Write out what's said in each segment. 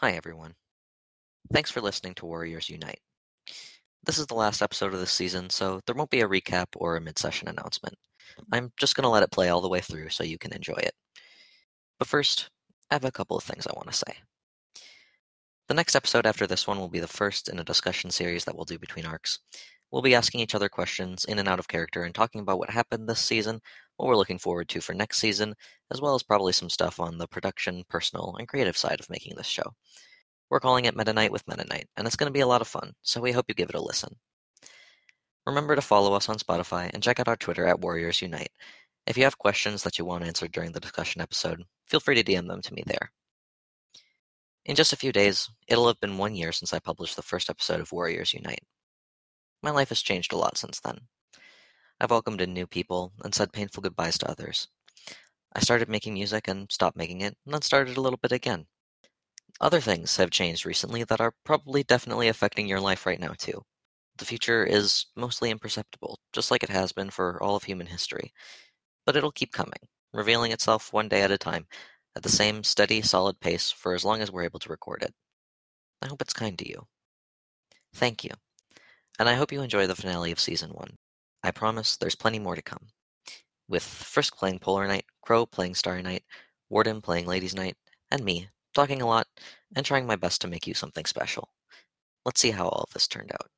Hi, everyone. Thanks for listening to Warriors U-Knight. This is the last episode of this season, so there won't be a recap or a mid session announcement. I'm just going to let it play all the way through so you can enjoy it. But first, I have a couple of things I want to say. The next episode after this one will be the first in a discussion series that we'll do between arcs. We'll be asking each other questions in and out of character and talking about what happened this season, what we're looking forward to for next season, as well as probably some stuff on the production, personal, and creative side of making this show. We're calling it Meta Night with Meta Night, and it's going to be a lot of fun, so we hope you give it a listen. Remember to follow us on Spotify and check out our Twitter at Warriors U-Knight. If you have questions that you want answered during the discussion episode, feel free to DM them to me there. In just a few days, it'll have been one year since I published the first episode of Warriors U-Knight. My life has changed a lot since then. I've welcomed in new people and said painful goodbyes to others. I started making music and stopped making it, and then started a little bit again. Other things have changed recently that are probably definitely affecting your life right now, too. The future is mostly imperceptible, just like it has been for all of human history. But it'll keep coming, revealing itself one day at a time, at the same steady, solid pace for as long as we're able to record it. I hope it's kind to you. Thank you. And I hope you enjoy the finale of Season 1. I promise there's plenty more to come. With Frisk playing Polar Knight, Crow playing Starry Night, Warden playing Ladies Night, and me talking a lot and trying my best to make you something special. Let's see how all of this turned out.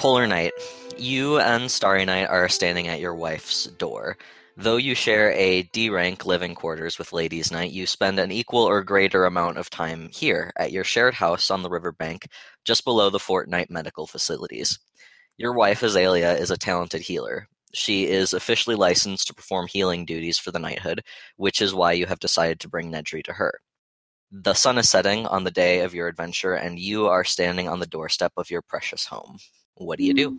Polar Knight, you and Starry Night are standing at your wife's door. Though you share a D rank living quarters with Ladies Night, you spend an equal or greater amount of time here at your shared house on the riverbank, just below the Fort Knight medical facilities. Your wife, Azalea, is a talented healer. She is officially licensed to perform healing duties for the knighthood, which is why you have decided to bring Nedry to her. The sun is setting on the day of your adventure, and you are standing on the doorstep of your precious home. What do you do?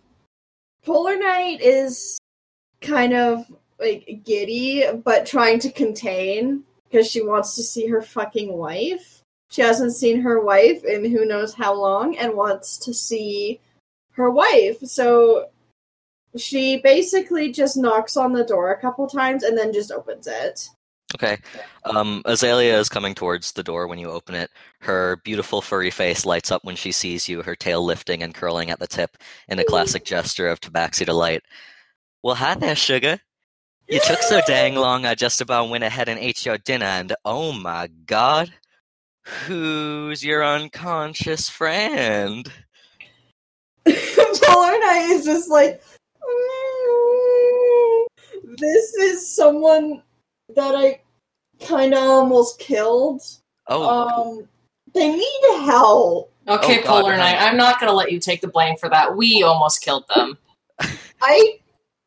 Polar Knight is kind of like giddy, but trying to contain because she wants to see her fucking wife. She hasn't seen her wife in who knows how long and wants to see her wife. So she basically just knocks on the door a couple times and then just opens it. Okay. Um, Azalea is coming towards the door when you open it. Her beautiful furry face lights up when she sees you, her tail lifting and curling at the tip in a classic gesture of tabaxi delight. Well, hi there, sugar. You took so dang long, I just about went ahead and ate your dinner, and oh my god, who's your unconscious friend? Polar Knight is just like, "Mm, this is someone that I kind of almost killed. Oh, Um, they need help. Okay, Oh, God, Polar Knight. I'm not going to let you take the blame for that. We almost killed them. I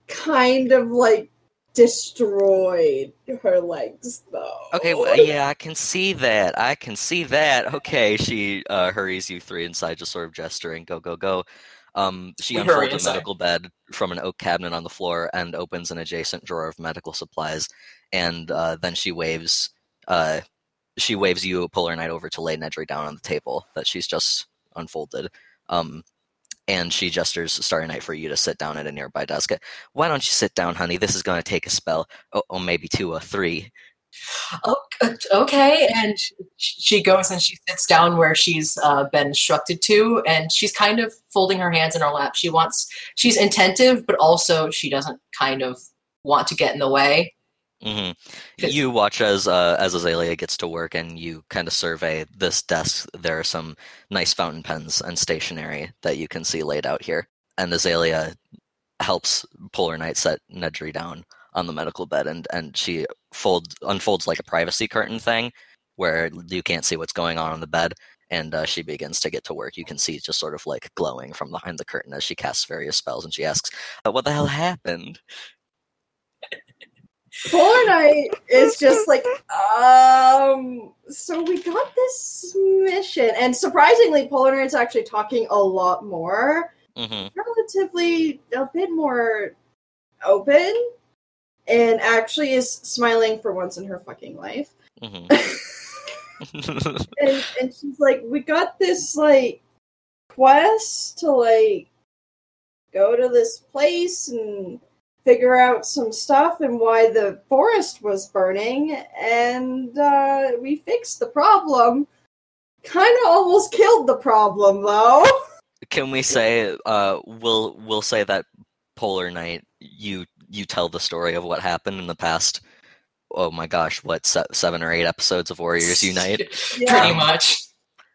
kind of like destroyed her legs though. okay. Well, yeah, I can see that. I can see that. Okay, she uh, hurries you three inside, just sort of gesturing, "Go, go, go." Um, she We unfolds a inside. medical bed from an oak cabinet on the floor and opens an adjacent drawer of medical supplies, and uh, then she waves. Uh, she waves you, a Polar Knight, over to lay Nedry down on the table that she's just unfolded. Um, and she gestures Starry Night for you to sit down at a nearby desk. Why don't you sit down, honey? This is going to take a spell. Oh, oh maybe two or three. Oh, okay. And she goes and she sits down where she's uh, been instructed to, and she's kind of folding her hands in her lap. She wants, she's attentive, but also she doesn't kind of want to get in the way. Hmm 'Cause- You watch as uh, as Azalea gets to work, and you kind of survey this desk. There are some nice fountain pens and stationery that you can see laid out here. And Azalea helps Polar Knight set Nedry down on the medical bed, and and she folds unfolds like a privacy curtain thing, where you can't see what's going on on the bed. And uh, she begins to get to work. You can see just sort of like glowing from behind the curtain as she casts various spells, and she asks, uh, "What the hell happened?" Polar Knight is just like, um, so we got this mission, and surprisingly, Polar Knight's actually talking a lot more, hmm relatively a bit more open, and actually is smiling for once in her fucking life. hmm and and she's like, we got this like quest to like go to this place and figure out some stuff and why the forest was burning, and uh, we fixed the problem. Kind of almost killed the problem though. Can we say uh we'll we'll say that Polar Knight you you tell the story of what happened in the past oh my gosh what se- 7 or 8 episodes of Warriors Unite Pretty much.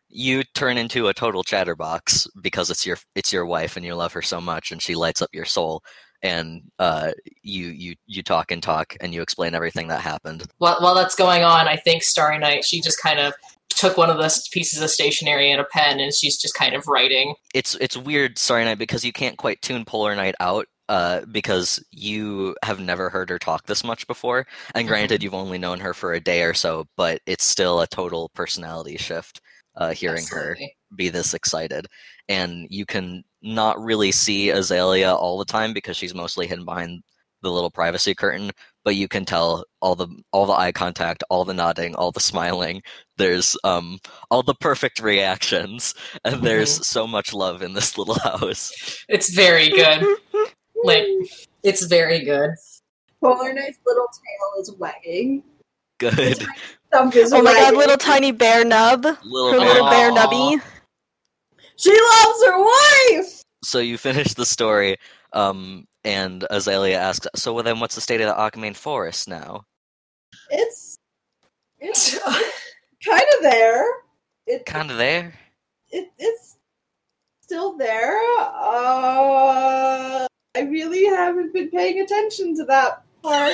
you turn into a total chatterbox because it's your it's your wife and you love her so much and she lights up your soul and uh you you you talk and talk and you explain everything that happened While, while that's going on, I think Starry Night, she just kind of took one of the pieces of stationery and a pen, and she's just kind of writing. it's it's weird Starry night because you can't quite tune polar knight out uh, because you have never heard her talk this much before and granted you've only known her for a day or so but it's still a total personality shift uh, hearing her Absolutely. Be this excited and you can not really see azalea all the time because she's mostly hidden behind the little privacy curtain but you can tell all the all the eye contact all the nodding all the smiling there's um all the perfect reactions and there's so much love in this little house It's very good. Like, it's very good. Polar Knight's little tail is wagging. good is Oh my god, little tiny bear nub. Her little little bear nubby. She loves her wife. so you finish the story um and azalea asks so well then what's the state of the Archimane forest now It's it's kind of there. It, kind of there it it's still there. Uh, I really haven't been paying attention to that part.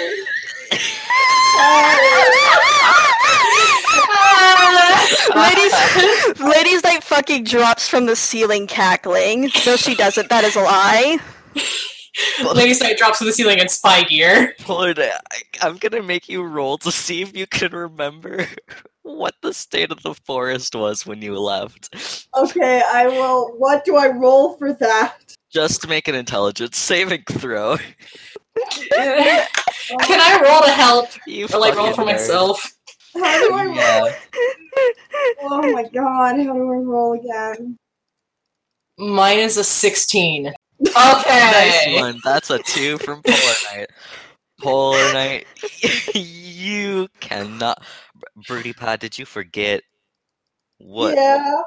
ladies, ladies night fucking drops from the ceiling cackling. No, she doesn't. That is a lie. Lady Night drops to the ceiling in spy gear. Lord, I, i'm gonna make you roll to see if you can remember what the state of the forest was when you left Okay, I will. What do I roll for that? just make an intelligence saving throw Can I roll to help? you Or like roll for nerd. myself? How do I roll? yeah Oh my god! How do I roll again? Mine is a 16. Okay. Nice Okay. one. That's a two from Polar Knight. Polar Knight, you cannot. Broody Pod, did you forget what? Yeah,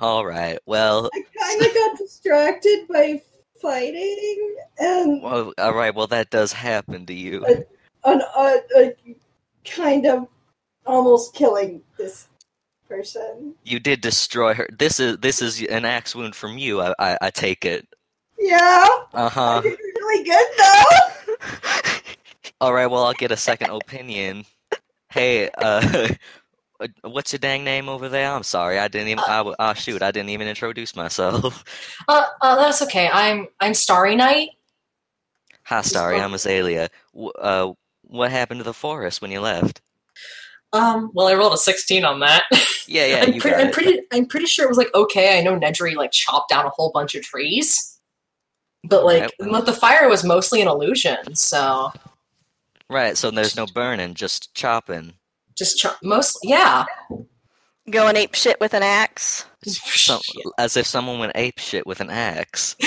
All right. Well, I kind of got distracted by fighting and well, all right. Well, that does happen to you. an uh, uh, kind of almost killing this person. You did destroy her. This is this is an axe wound from you. I I, I take it. Yeah, Uh huh. really good though. All right. Well, I'll get a second opinion. Hey, uh. What's your dang name over there? I'm sorry, I didn't even. I, w- oh shoot, I didn't even introduce myself. Uh, uh, that's okay. I'm I'm Starry Night. Hi, Starry. I'm Azalea. W- uh, what happened to the forest when you left? Um, well, I rolled a 16 on that. Yeah, yeah, I'm, you pre- got I'm it. pretty. I'm pretty sure it was like okay. I know Nedry like chopped down a whole bunch of trees, but like Right, well. but the fire was mostly an illusion. So Right, so there's no burning, just chopping. just chop. most yeah. Going ape shit with an axe. So, as if someone went ape shit with an axe.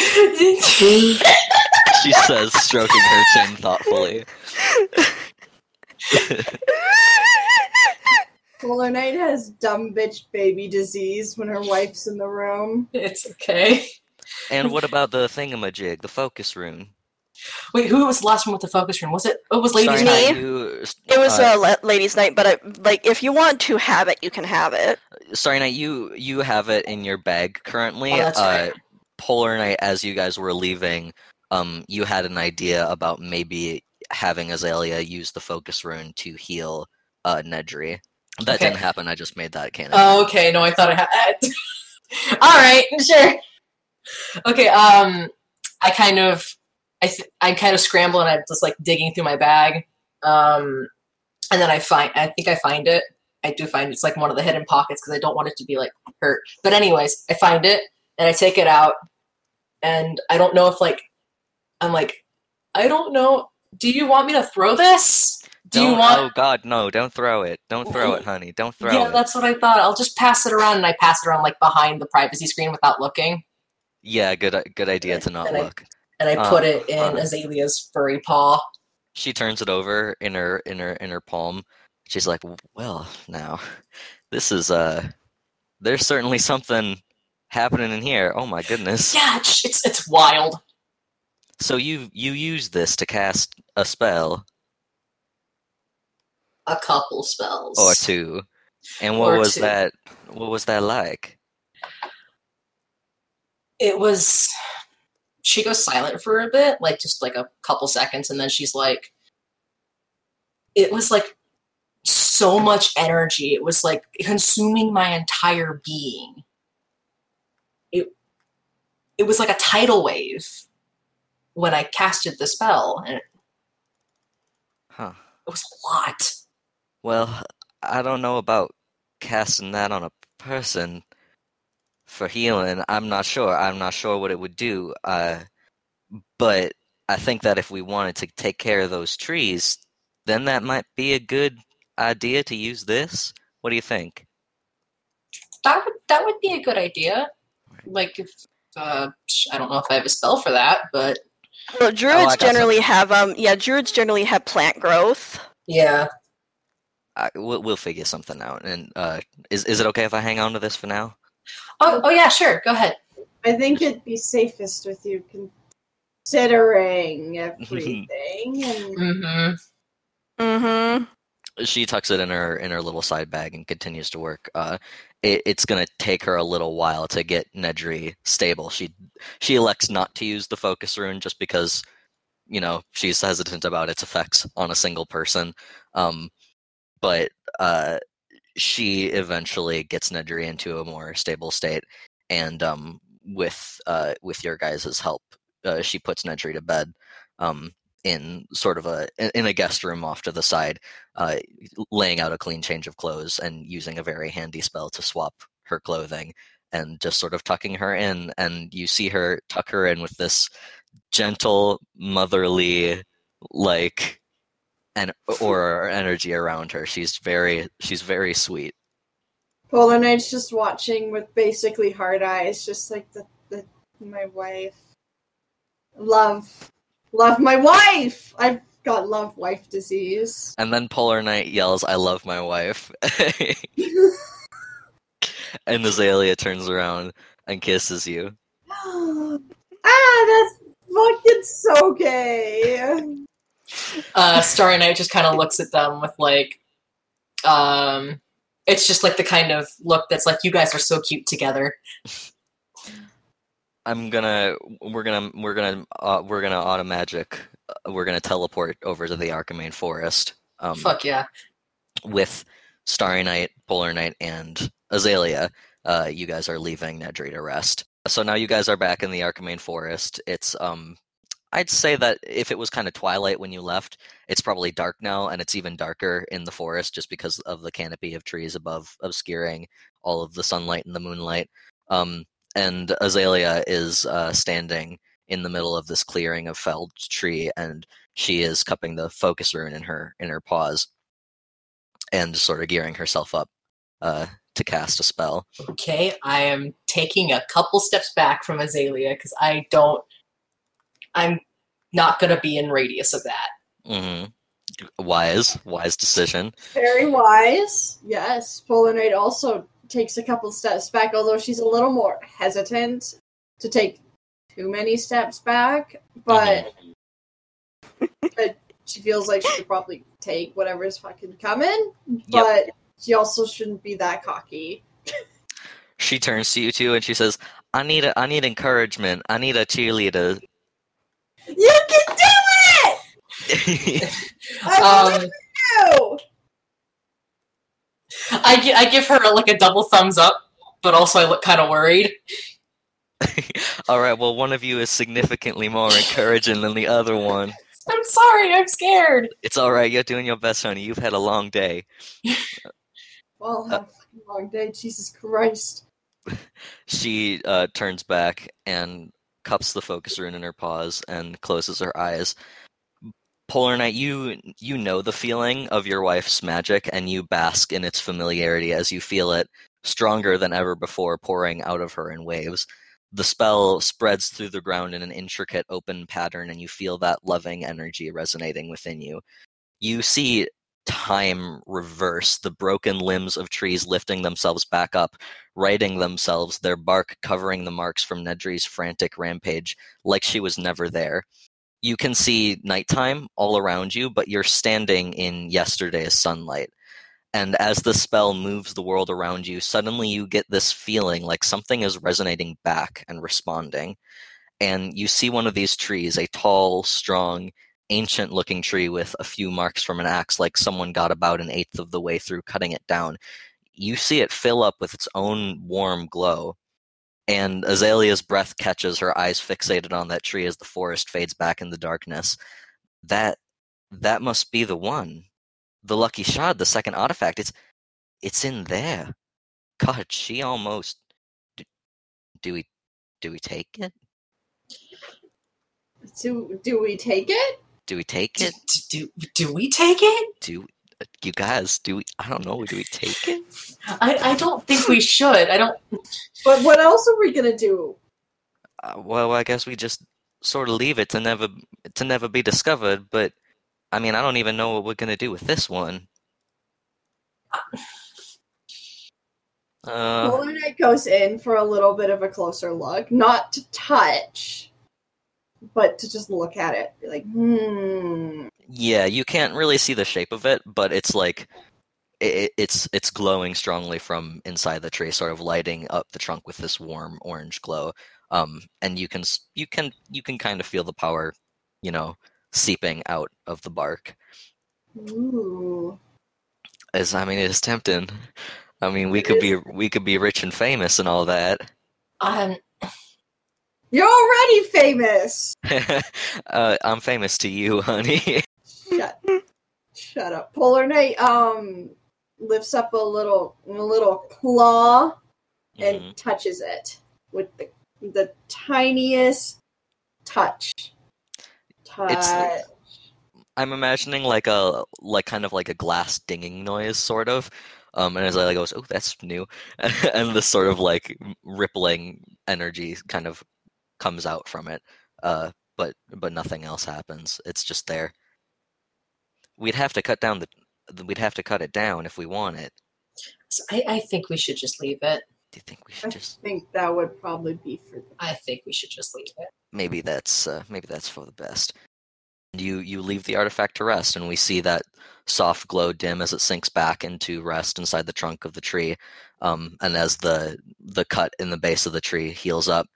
She says, stroking her chin thoughtfully. Polar Knight has dumb bitch baby disease when her wife's in the room. it's okay. and what about the thingamajig, the focus rune? Wait, who was the last one with the focus rune? Was it? It was Ladies Sorry, Night. Night, you, It was uh, a la- ladies' night, but I, like if you want to have it, you can have it. Sorry, Night, you you have it in your bag currently. Oh, that's uh, right. Polar Knight, as you guys were leaving, um, you had an idea about maybe having Azalea use the focus rune to heal uh, Nedry. That Okay. didn't happen. I just made that canon. Oh, okay. No, I thought I had. All right, sure. Okay. Um, I kind of, I, th- I kind of scramble and I'm just like digging through my bag. Um, and then I find, I think I find it. I do find it's like one of the hidden pockets because I don't want it to be like hurt. But anyways, I find it and I take it out, and I don't know if like, I'm like, I don't know. Do you want me to throw this? Do Don't- you want? Oh God, no! Don't throw it! Don't throw it, honey! Don't throw yeah, it! Yeah, that's what I thought. I'll just pass it around, and I pass it around like behind the privacy screen without looking, Yeah, good good idea to not And I- look. and I Uh, put it in uh. Azalea's furry paw. She turns it over in her in her in her palm. She's like, "Well, now, this is uh, there's certainly something happening in here. Oh my goodness! Yeah, it's it's, it's wild. So you you use this to cast a spell A couple spells. or two, and what Or was two. that? What was that like? It was. She goes silent for a bit, like just like a couple seconds, and then she's like, "It was like so much energy. It was like consuming my entire being. It it was like a tidal wave when I casted the spell, and it Huh? was a lot." Well, I don't know about casting that on a person for healing. I'm not sure. I'm not sure what it would do. Uh, but I think that if we wanted to take care of those trees, then that might be a good idea to use this. What do you think? That would that would be a good idea. Like if uh, I don't know if I have a spell for that, but Well, druids got generally have um yeah, druids generally have plant growth. yeah, I, we'll, we'll figure something out. And uh, is is it okay if I hang on to this for now? Oh, oh yeah, sure. Go ahead. I think it'd be safest with you considering everything. and Mm-hmm. Mm-hmm. she tucks it in her in her little side bag and continues to work. Uh, it, it's gonna take her a little while to get Nedry stable. She she elects not to use the focus rune just because you know she's hesitant about its effects on a single person. Um, but uh, she eventually gets Nedry into a more stable state, and um, with uh, with your guys' help, uh, she puts Nedry to bed. Um, in sort of a in a guest room off to the side uh, laying out a clean change of clothes and using a very handy spell to swap her clothing and just sort of tucking her in and you see her tuck her in with this gentle motherly like and or energy around her she's very she's very sweet Polar Knight's just watching with basically hard eyes, just like the, the my wife. Love, love my wife. I've got love wife disease. and then polar knight yells i love my wife and azalea turns around and kisses you ah, that's fucking so gay. Uh, Starry Night just kind of looks at them with like, um, it's just like the kind of look that's like, you guys are so cute together. I'm gonna we're gonna we're gonna uh, we're gonna auto magic uh, we're gonna teleport over to the Archimane Forest um, Fuck yeah. with Starry Night, Polar Knight, and Azalea. Uh, you guys are leaving Nedry to rest. So now you guys are back in the Archimane Forest. It's um I'd say that if it was kind of twilight when you left, it's probably dark now, and it's even darker in the forest just because of the canopy of trees above obscuring all of the sunlight and the moonlight. Um, and Azalea is uh, standing in the middle of this clearing of felled tree, and she is cupping the focus rune in her in her paws, and sort of gearing herself up uh, to cast a spell. Okay, I am taking a couple steps back from Azalea because I don't, I'm not going to be in radius of that. hmm Wise, wise decision. Very wise. Yes, Polar Knight also takes a couple steps back, although she's a little more hesitant to take too many steps back. But but she feels like she could probably take whatever's fucking coming, but she also shouldn't be that cocky. She turns to you two and she says, "I need a, I need encouragement. I need a cheerleader." You can do it! I Um, believe you! I, I give her like a double thumbs up, but also I look kind of worried. All right. Well, one of you is significantly more encouraging than the other one. I'm sorry, I'm scared. It's all right. You're doing your best, honey. You've had a long day. Well, have a long day, Jesus Christ. She uh, turns back and cups the focus rune in her paws and closes her eyes. Polar Knight, you you know the feeling of your wife's magic, and you bask in its familiarity as you feel it stronger than ever before, pouring out of her in waves. The spell spreads through the ground in an intricate open pattern, and you feel that loving energy resonating within you. You see time reverse, the broken limbs of trees lifting themselves back up, righting themselves, their bark covering the marks from Nedry's frantic rampage, like she was never there. You can see nighttime all around you, but you're standing in yesterday's sunlight. And as the spell moves the world around you, suddenly you get this feeling like something is resonating back and responding. And you see one of these trees, a tall, strong, ancient looking tree with a few marks from an axe, like someone got about an eighth of the way through cutting it down. You see it fill up with its own warm glow. And Azalea's breath catches her eyes fixated on that tree as the forest fades back in the darkness. That that must be the one. The lucky shard, the second artifact. It's it's in there. God, she almost do, do we do we take it? Do, do we take it? Do we take Do, it? do, do we take it? Do you guys do we I don't know, do we take it? I, I don't think we should. I don't. But what else are we gonna do? Uh, well, I guess we just sort of leave it to never to never be discovered, but I mean, I don't even know what we're going to do with this one. Uh, Polar Knight goes in for a little bit of a closer look, not to touch, but to just look at it. Be like, hmm. yeah, you can't really see the shape of it, but it's like it, it's it's glowing strongly from inside the tree, sort of lighting up the trunk with this warm orange glow. Um, and you can you can you can kind of feel the power, you know, seeping out of the bark. Ooh. As I mean, it is tempting. I mean, we could be we could be rich and famous and all that. Um, You're already famous. uh, I'm famous to you, honey. Shut. Shut up. Polar Knight um lifts up a little a little claw and Mhm. touches it with the the tiniest touch. Touch. I'm imagining like a like kind of like a glass dinging noise, sort of. Um, and Azalea goes, "Oh, that's new," and this sort of like rippling energy kind of comes out from it. Uh, but but nothing else happens. It's just there. We'd have to cut down the. We'd have to cut it down if we want it. so I, I think we should just leave it. Do you think we I should just? think that would probably be for the I think we should just leave it. maybe that's uh, maybe that's for the best. You you leave the artifact to rest, and we see that soft glow dim as it sinks back into rest inside the trunk of the tree, um, and as the the cut in the base of the tree heals up,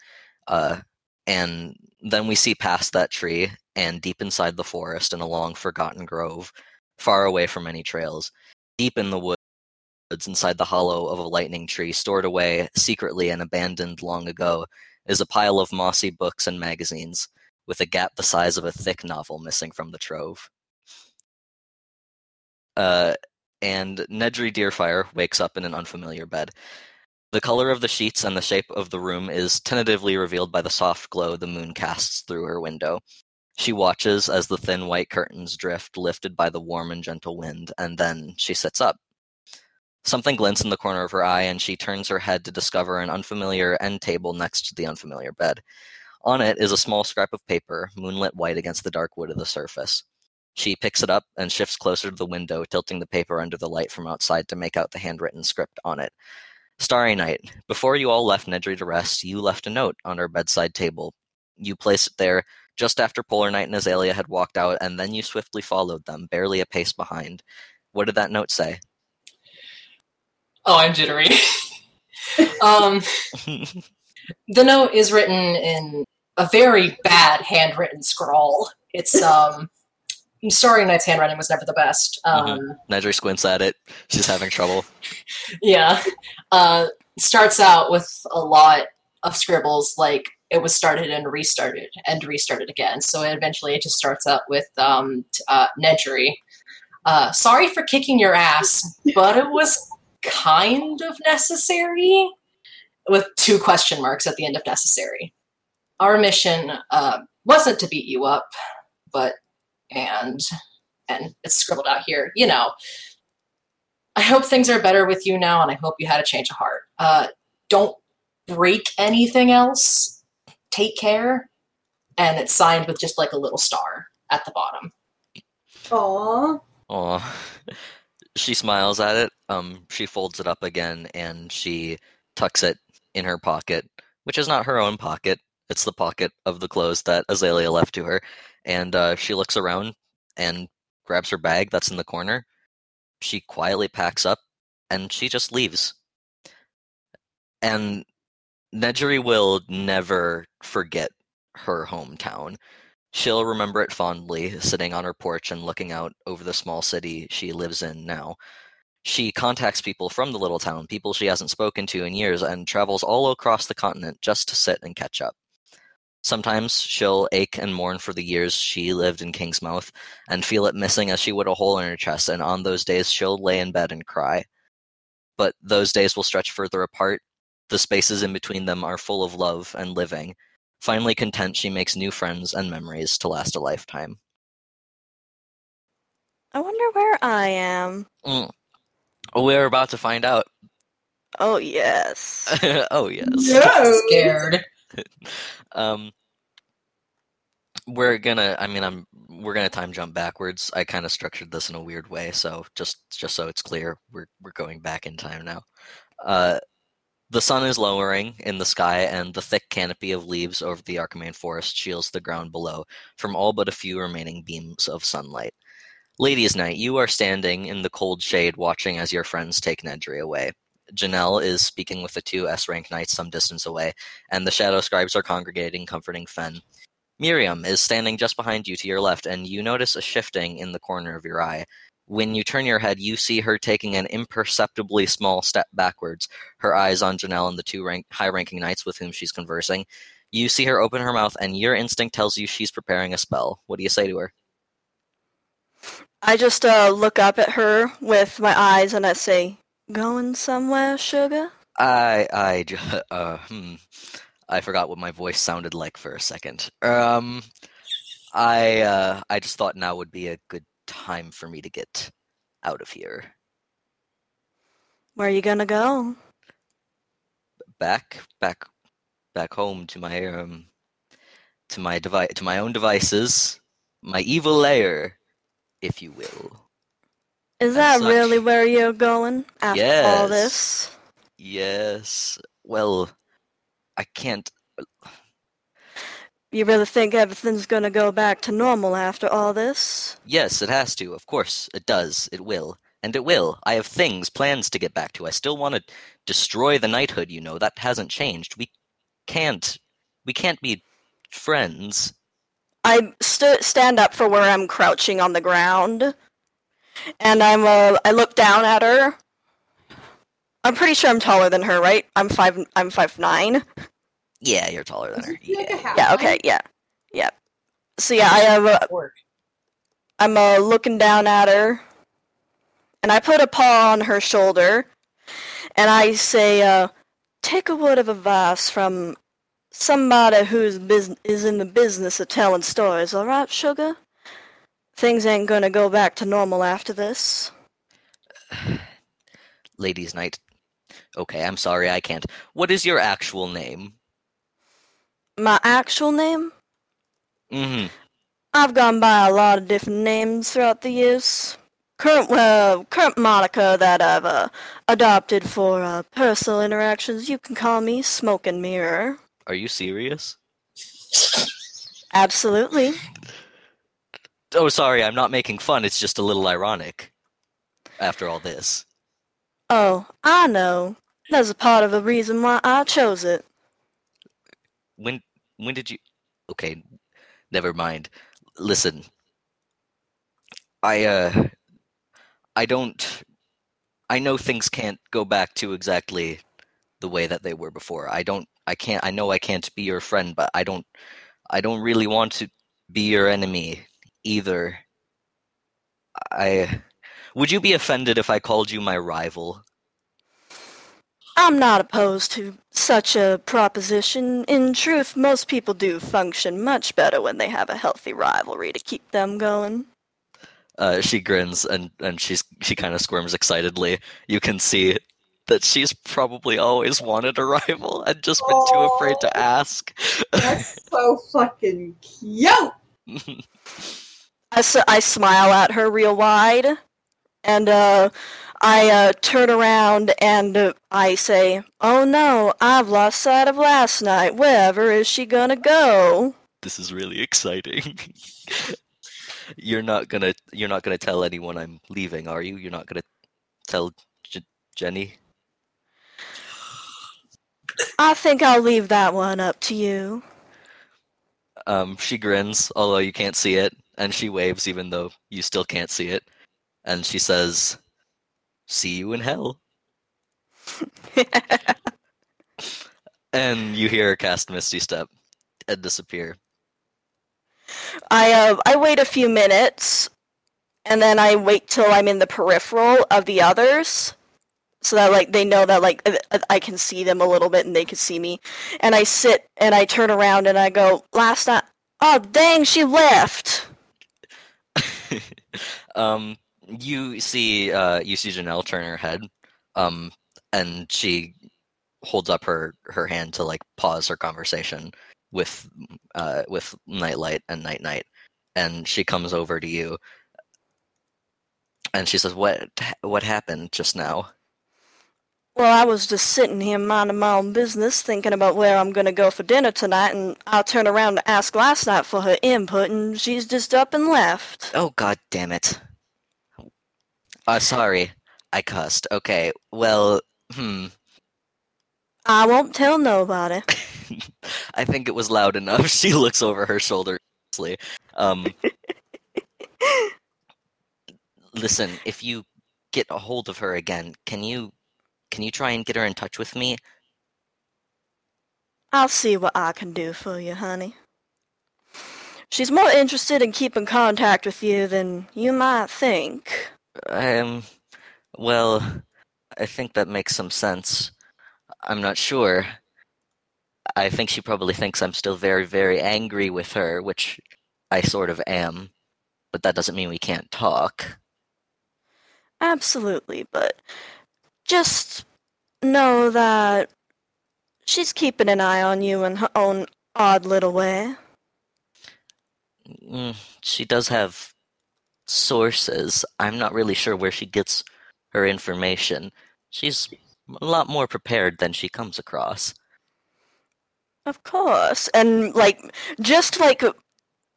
uh, and then we see past that tree and deep inside the forest in a long forgotten grove, far away from any trails, deep in the woods inside the hollow of a lightning tree, stored away secretly and abandoned long ago, is a pile of mossy books and magazines, with a gap the size of a thick novel missing from the trove. Uh, and Nedry Deerfire wakes up in an unfamiliar bed. The color of the sheets and the shape of the room is tentatively revealed by the soft glow the moon casts through her window. She watches as the thin white curtains drift, lifted by the warm and gentle wind, and then she sits up. Something glints in the corner of her eye, and she turns her head to discover an unfamiliar end table next to the unfamiliar bed. On it is a small scrap of paper, moonlit white against the dark wood of the surface. She picks it up and shifts closer to the window, tilting the paper under the light from outside to make out the handwritten script on it. Starry night. Before you all left Nedry to rest, you left a note on her bedside table. You placed it there just after Polar Knight and Azalea had walked out, and then you swiftly followed them, barely a pace behind. What did that note say? Oh, I'm jittery. um, the note is written in a very bad handwritten scrawl. It's um, Starry Night's handwriting was never the best. Um, Nedry squints at it. She's having trouble. Yeah, uh, starts out with a lot of scribbles, like it was started and restarted and restarted again. So eventually, it just starts out with um, uh, Nedry. Uh, sorry for kicking your ass, but it was kind of necessary. With two question marks at the end of necessary. Our mission uh, wasn't to beat you up, but and and it's scribbled out here. You know, I hope things are better with you now, and I hope you had a change of heart. Uh, don't break anything else. Take care. And it's signed with just like a little star at the bottom. Aw. Aw. She smiles at it. Um, she folds it up again and she tucks it in her pocket, which is not her own pocket. It's the pocket of the clothes that Azalea left to her. And uh, she looks around and grabs her bag that's in the corner. She quietly packs up and she just leaves. And Nedry will never forget her hometown. She'll remember it fondly, sitting on her porch and looking out over the small city she lives in now. She contacts people from the little town, people she hasn't spoken to in years, and travels all across the continent just to sit and catch up. Sometimes she'll ache and mourn for the years she lived in Kingsmouth and feel it missing as she would a hole in her chest, and on those days she'll lay in bed and cry. But those days will stretch further apart. The spaces in between them are full of love and living. Finally content, she makes new friends and memories to last a lifetime. I wonder where I am. Mm. We're about to find out. Oh, yes. oh yes. No. Scared. Um, we're gonna. I mean, I'm. We're gonna time jump backwards. I kind of structured this in a weird way, so just just so it's clear, we're we're going back in time now. Uh, the sun is lowering in the sky, and the thick canopy of leaves over the Archimane forest shields the ground below from all but a few remaining beams of sunlight. Ladies' Night, you are standing in the cold shade watching as your friends take Nedry away. Janelle is speaking with the two S rank knights some distance away, and the shadow scribes are congregating, comforting Fen. Miriam is standing just behind you to your left, and you notice a shifting in the corner of your eye. When you turn your head, you see her taking an imperceptibly small step backwards, her eyes on Janelle and the two rank- high ranking knights with whom she's conversing. You see her open her mouth, and your instinct tells you she's preparing a spell. What do you say to her? I just uh, look up at her with my eyes and I say, Going somewhere, sugar? I, I, ju- uh, hmm. I forgot what my voice sounded like for a second. Um, I, uh, I just thought now would be a good time for me to get out of here. Where are you gonna go? Back, back, back home to my, um, to my device, to my own devices, my evil lair, if you will. Is that such. really where you're going after all this? Yes. Well, I can't. You really think everything's gonna go back to normal after all this? Yes, it has to. Of course, it does. It will. And it will. I have things, plans to get back to. I still want to destroy the knighthood, you know. That hasn't changed. We can't. We can't be friends. I st- stand up for where I'm crouching on the ground, and I'm uh, I look down at her. I'm pretty sure I'm taller than her, right? I'm five. I'm five nine. Yeah, you're taller than her. Is he like Yeah. half Yeah. elf? Okay. Yeah. Yeah. So yeah, I have. Uh, Work. I'm uh, looking down at her, and I put a paw on her shoulder, and I say, uh, "Take a word of advice from somebody who's bus- is in the business of telling stories. All right, sugar? Things ain't gonna go back to normal after this." Ladies' night. Okay, I'm sorry, I can't. What is your actual name? My actual name? Mm-hmm. I've gone by a lot of different names throughout the years. Current, uh, current moniker that I've uh, adopted for uh, personal interactions, you can call me Smoke and Mirror. Are you serious? Absolutely. Oh, sorry, I'm not making fun. It's just a little ironic. After all this, Oh, I know. That's a part of the reason why I chose it. when when did you? Okay, never mind. Listen, I uh, I don't. I know things can't go back to exactly the way that they were before. I don't. I can't. I know I can't be your friend, but I don't. I don't really want to be your enemy either. I. Would you be offended if I called you my rival? I'm not opposed to such a proposition. In truth, most people do function much better when they have a healthy rivalry to keep them going. Uh, she grins and and she's she kind of squirms excitedly. You can see that she's probably always wanted a rival and just been too afraid to ask. That's so fucking cute. I, s- I smile at her real wide, and uh, I uh, turn around and uh, I say, "Oh no, I've lost sight of last night. Wherever is she gonna go?" this is really exciting. you're not gonna you're not gonna tell anyone I'm leaving, are you? You're not gonna tell J- Jenny? I think I'll leave that one up to you. Um, she grins, although you can't see it, and she waves even though you still can't see it, and she says, "See you in hell." And you hear her cast Misty Step and disappear. I uh, I wait a few minutes, and then I wait till I'm in the peripheral of the others, so that like they know that like I can see them a little bit and they can see me. And I sit and I turn around and I go, "Last night, oh dang, she left." um, you see, uh, you see Janelle turn her head, um, and she holds up her her hand to like pause her conversation with uh with Nightlight and Night Night, and she comes over to you, and she says, "What what happened just now?" Well, I was just sitting here minding my own business, thinking about where I'm gonna go for dinner tonight, and I turned around to ask last night for her input, and she's just up and left. Oh God damn it! Uh, sorry, I cussed. Okay, well, hmm. I won't tell nobody. I think it was loud enough. She looks over her shoulder. Um, listen, if you get a hold of her again, can you can you try and get her in touch with me? I'll see what I can do for you, honey. She's more interested in keeping contact with you than you might think. Um, well, I think that makes some sense. I'm not sure. I think she probably thinks I'm still very, very angry with her, which I sort of am. But that doesn't mean we can't talk. Absolutely, but just know that she's keeping an eye on you in her own odd little way. Mm, she does have sources. I'm not really sure where she gets her information. She's a lot more prepared than she comes across. Of course, and like just like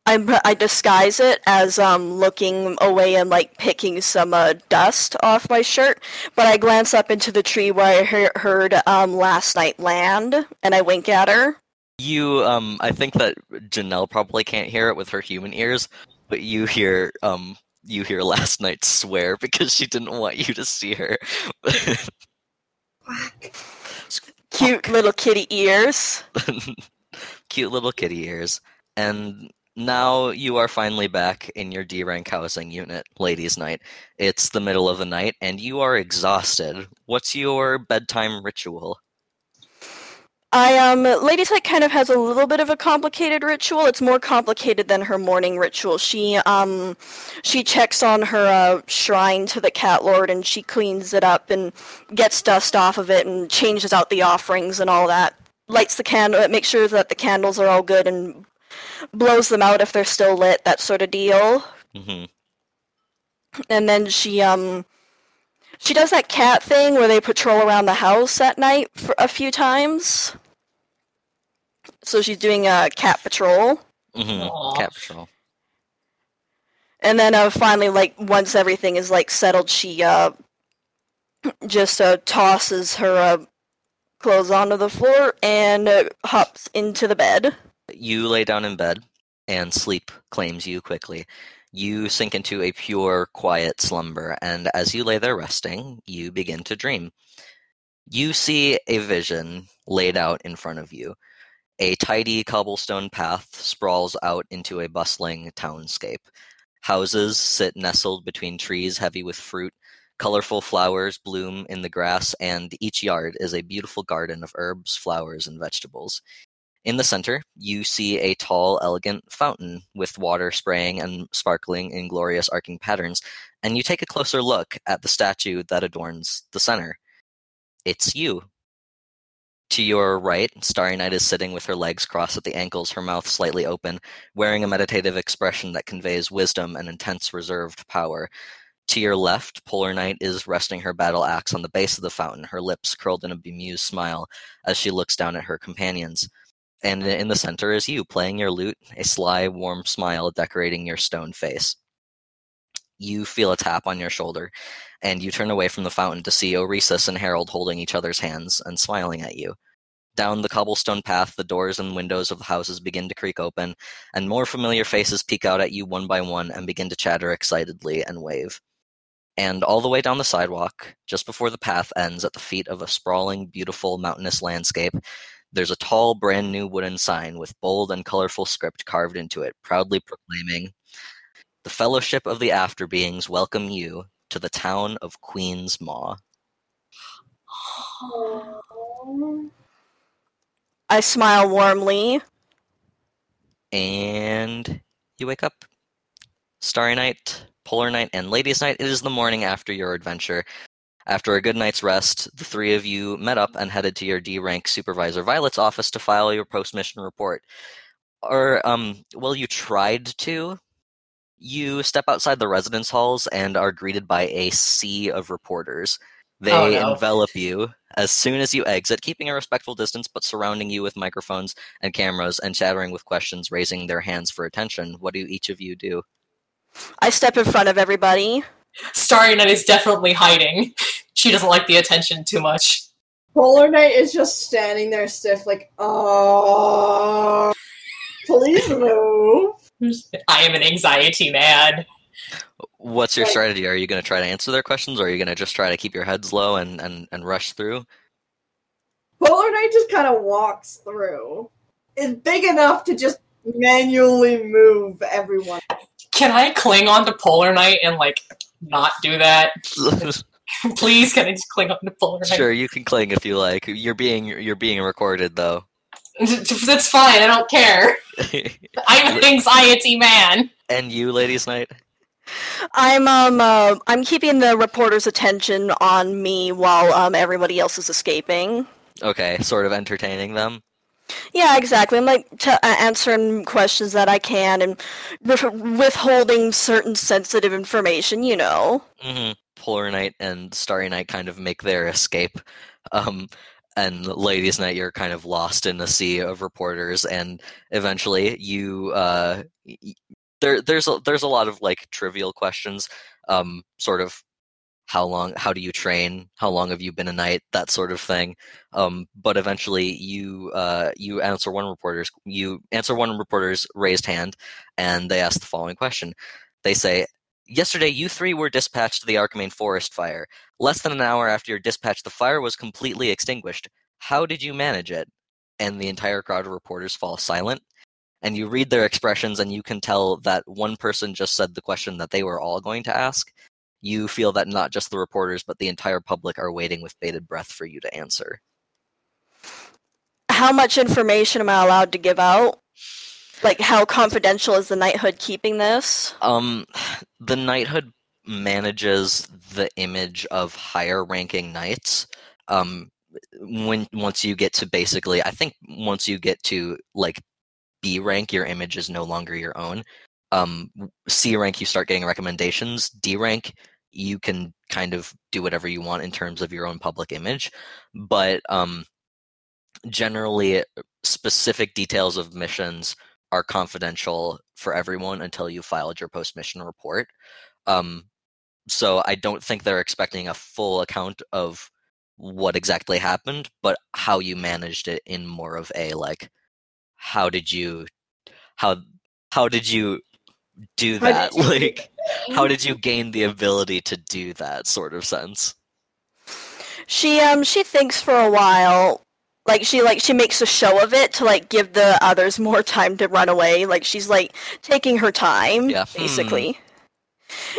I I disguise it as um looking away and like picking some uh, dust off my shirt, but I glance up into the tree where I he- heard um last night land, and I wink at her. You, um, I think that Janelle probably can't hear it with her human ears, but you hear, um, you hear last night swear because she didn't want you to see her. Cute little kitty ears. Cute little kitty ears. And now you are finally back in your D rank housing unit, ladies' night. It's the middle of the night and you are exhausted. What's your bedtime ritual? I um Lady's Hut kind of has a little bit of a complicated ritual. It's more complicated than her morning ritual. She um she checks on her uh, shrine to the cat lord and she cleans it up and gets dust off of it and changes out the offerings and all that. Lights the candle, makes sure that the candles are all good and blows them out if they're still lit, that sort of deal. hmm And then she um she does that cat thing where they patrol around the house at night for a few times. So she's doing a cat patrol. Mm-hmm. Cat patrol. And then uh, finally, like once everything is like settled, she uh just uh, tosses her uh, clothes onto the floor and uh, hops into the bed. You lay down in bed, and sleep claims you quickly. You sink into a pure, quiet slumber, and as you lay there resting, you begin to dream. You see a vision laid out in front of you. A tidy cobblestone path sprawls out into a bustling townscape. Houses sit nestled between trees heavy with fruit. Colorful flowers bloom in the grass, and each yard is a beautiful garden of herbs, flowers, and vegetables. In the center, you see a tall, elegant fountain with water spraying and sparkling in glorious arcing patterns, and you take a closer look at the statue that adorns the center. It's you. To your right, Starry Night is sitting with her legs crossed at the ankles, her mouth slightly open, wearing a meditative expression that conveys wisdom and intense reserved power. To your left, Polar Knight is resting her battle axe on the base of the fountain, her lips curled in a bemused smile as she looks down at her companions. And in the center is you, playing your lute, a sly, warm smile decorating your stone face. You feel a tap on your shoulder, and you turn away from the fountain to see Oresis and Harold holding each other's hands and smiling at you. Down the cobblestone path, the doors and windows of the houses begin to creak open, and more familiar faces peek out at you one by one and begin to chatter excitedly and wave. And all the way down the sidewalk, just before the path ends at the feet of a sprawling, beautiful mountainous landscape, there's a tall, brand new wooden sign with bold and colorful script carved into it, proudly proclaiming The Fellowship of the After Beings welcome you to the town of Queen's Maw. I smile warmly. And you wake up. Starry Night, Polar Knight, and Ladies' Night. It is the morning after your adventure. After a good night's rest, the three of you met up and headed to your D rank supervisor Violet's office to file your post mission report. Or, um, well, you tried to. You step outside the residence halls and are greeted by a sea of reporters. They Oh, no. envelop you as soon as you exit, keeping a respectful distance but surrounding you with microphones and cameras and chattering with questions, raising their hands for attention. What do each of you do? I step in front of everybody. Starry Night is definitely hiding. She doesn't like the attention too much. Polar Knight is just standing there stiff, like, oh, please move. I am an anxiety man. What's your Right. strategy? Are you going to try to answer their questions, or are you going to just try to keep your heads low and, and, and rush through? Polar Knight just kind of walks through. It's big enough to just manually move everyone. Can I cling on to Polar Knight and like not do that? Please, can I just cling on to Polar Knight? sure, you can cling if you like. You're being you're being recorded though. That's fine. I don't care. I'm an anxiety man. and you, ladies' night. I'm um uh, I'm keeping the reporters' attention on me while um everybody else is escaping. Okay, sort of entertaining them. Yeah, exactly. I'm like t- uh, answering questions that I can and with- withholding certain sensitive information. You know. hmm Polar Knight and Starry Night kind of make their escape. Um, and Ladies' Night, you're kind of lost in a sea of reporters, and eventually you uh, there there's a, there's a lot of like trivial questions, um, sort of how long how do you train how long have you been a knight that sort of thing um, but eventually you uh, you answer one reporter's you answer one reporter's raised hand and they ask the following question they say yesterday you three were dispatched to the archimane forest fire. Less than an hour after your dispatch the fire was completely extinguished. How did you manage it? And the entire crowd of reporters fall silent. And you read their expressions and you can tell that one person just said the question that they were all going to ask. You feel that not just the reporters but the entire public are waiting with bated breath for you to answer. How much information am I allowed to give out? Like, how confidential is the knighthood keeping this? Um, the knighthood manages the image of higher ranking knights. Um, when once you get to basically, I think once you get to like B rank, your image is no longer your own. Um, C rank, you start getting recommendations. D rank, you can kind of do whatever you want in terms of your own public image, but um, generally, specific details of missions are confidential for everyone until you filed your post mission report. Um, so I don't think they're expecting a full account of what exactly happened, but how you managed it in more of a like, how did you, how how did you do How that? you like, how did you gain the ability to do that sort of sense? She um she thinks for a while. Like she like she makes a show of it to like give the others more time to run away. Like she's like taking her time, Yeah. Hmm. basically.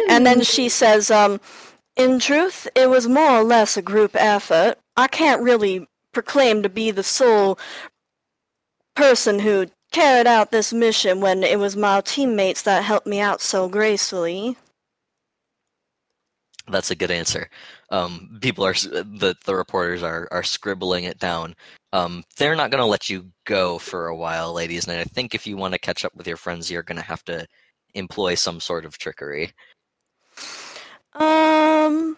And then she says, um, in truth, it was more or less a group effort. I can't really proclaim to be the sole person who carried out this mission when it was my teammates that helped me out so gracefully. That's a good answer. Um, people are the the reporters are are scribbling it down. Um, they're not going to let you go for a while, ladies. And I think if you want to catch up with your friends, you're going to have to employ some sort of trickery. Um,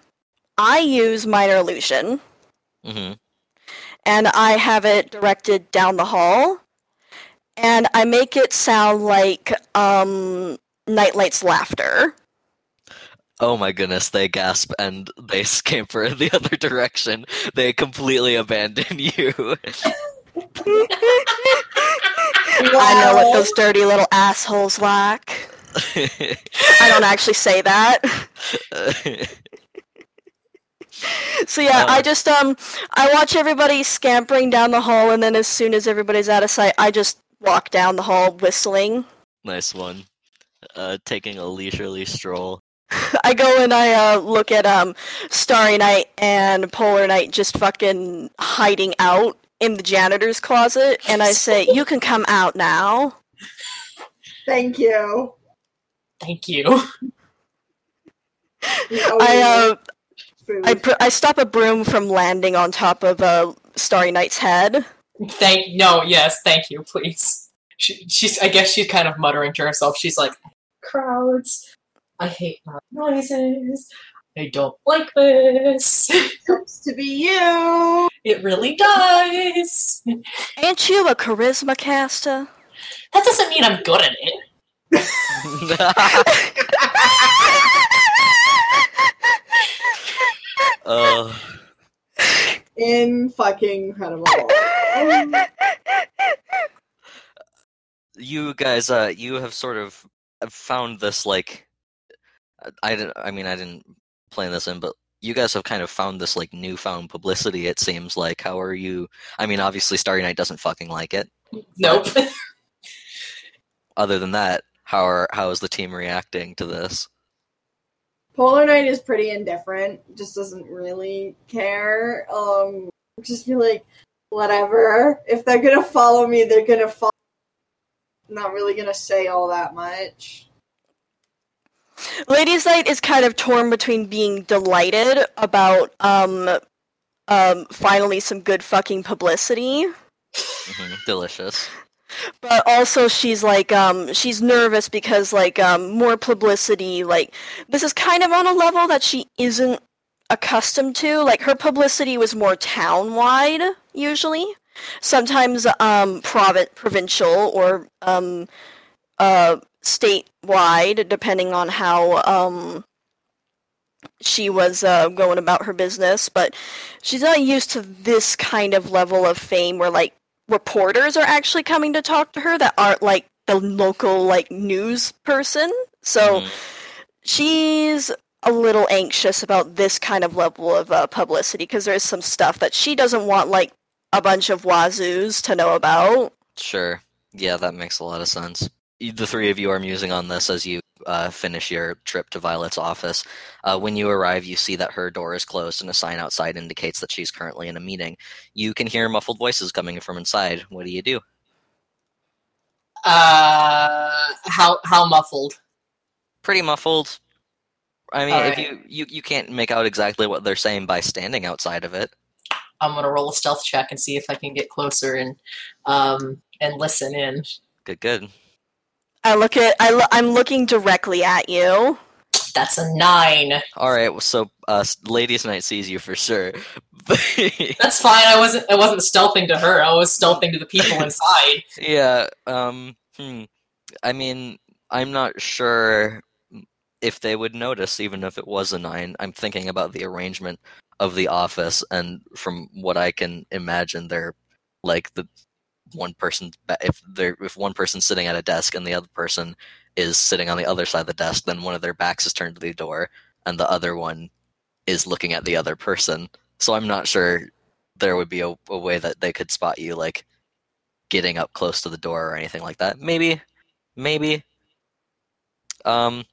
I use minor illusion. Mm-hmm. and I have it directed down the hall, and I make it sound like um, Nightlight's laughter. Oh my goodness! They gasp and they scamper in the other direction. They completely abandon you. I know what those dirty little assholes like. I don't actually say that. So yeah, I Uh. just um I watch everybody scampering down the hall, and then as soon as everybody's out of sight, I just walk down the hall whistling. nice one. Uh, taking a leisurely stroll. I go and I uh, look at um Starry Night and Polar Knight just fucking hiding out in the janitor's closet, and I say, "You can come out now." Thank you. Thank you. I uh. I pr- I stop a broom from landing on top of uh, Starry Night's head. Thank no, yes, thank you, please. She, she's. I guess she's kind of muttering to herself. She's like, crowds. I hate loud noises. I don't like this. Helps to be you. It really does. Ain't you a charisma caster? That doesn't mean I'm good at it. uh, In fucking incredible. you guys, uh, you have sort of found this like, I didn't. I mean, I didn't plan this in, but you guys have kind of found this like newfound publicity. It seems like. How are you? I mean, obviously, Starry Night doesn't fucking like it. Nope. Other than that, how are how is the team reacting to this? Polar Knight is pretty indifferent. Just doesn't really care. Um, just be like, whatever. If they're gonna follow me, they're gonna follow. Not really gonna say all that much. Ladies' Night is kind of torn between being delighted about um um finally some good fucking publicity, hmm Delicious. but also she's like um she's nervous because like um more publicity like this is kind of on a level that she isn't accustomed to. Like her publicity was more town wide usually. Sometimes um provi- provincial or um uh statewide depending on how um she was uh, going about her business, but she's not used to this kind of level of fame where like reporters are actually coming to talk to her that aren't like the local like news person. So Mhm. she's a little anxious about this kind of level of uh, publicity because there's some stuff that she doesn't want like a bunch of wazoos to know about. Sure. Yeah, that makes a lot of sense. The three of you are musing on this as you uh, finish your trip to Violet's office. Uh, when you arrive, you see that her door is closed and a sign outside indicates that she's currently in a meeting. You can hear muffled voices coming from inside. What do you do? Uh, how how muffled? Pretty muffled. I mean, if you, you you can't make out exactly what they're saying by standing outside of it. I'm gonna roll a stealth check and see if I can get closer and um and listen in. Good, good. I look at I lo- I'm looking directly at you. That's a nine. All right, so uh, Ladies' Night sees you for sure. That's fine. I wasn't I wasn't stealthing to her. I was stealthing to the people inside. Yeah, um Hmm. I mean, I'm not sure if they would notice, even if it was a nine. I'm thinking about the arrangement of the office, and from what I can imagine, they're like the one person. If they're if one person's sitting at a desk and the other person is sitting on the other side of the desk, then one of their backs is turned to the door, and the other one is looking at the other person. So I'm not sure there would be a, a way that they could spot you, like getting up close to the door or anything like that. Maybe, maybe. Um,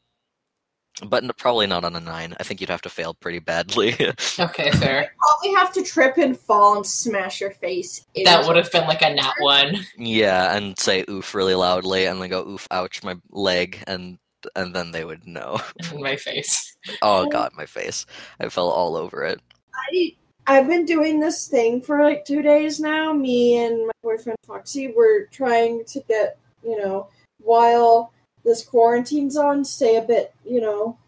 but n- probably not on a nine. I think you'd have to fail pretty badly. Okay, fair. Probably have to trip and fall and smash your face. That would have been like a nat one. yeah, and say oof really loudly, and then go oof, ouch, my leg, and and then they would know. in my face. Oh god, my face! I fell all over it. I I've been doing this thing for like two days now. Me and my boyfriend Foxy, we're trying to get you know while this quarantine's on, stay a bit you know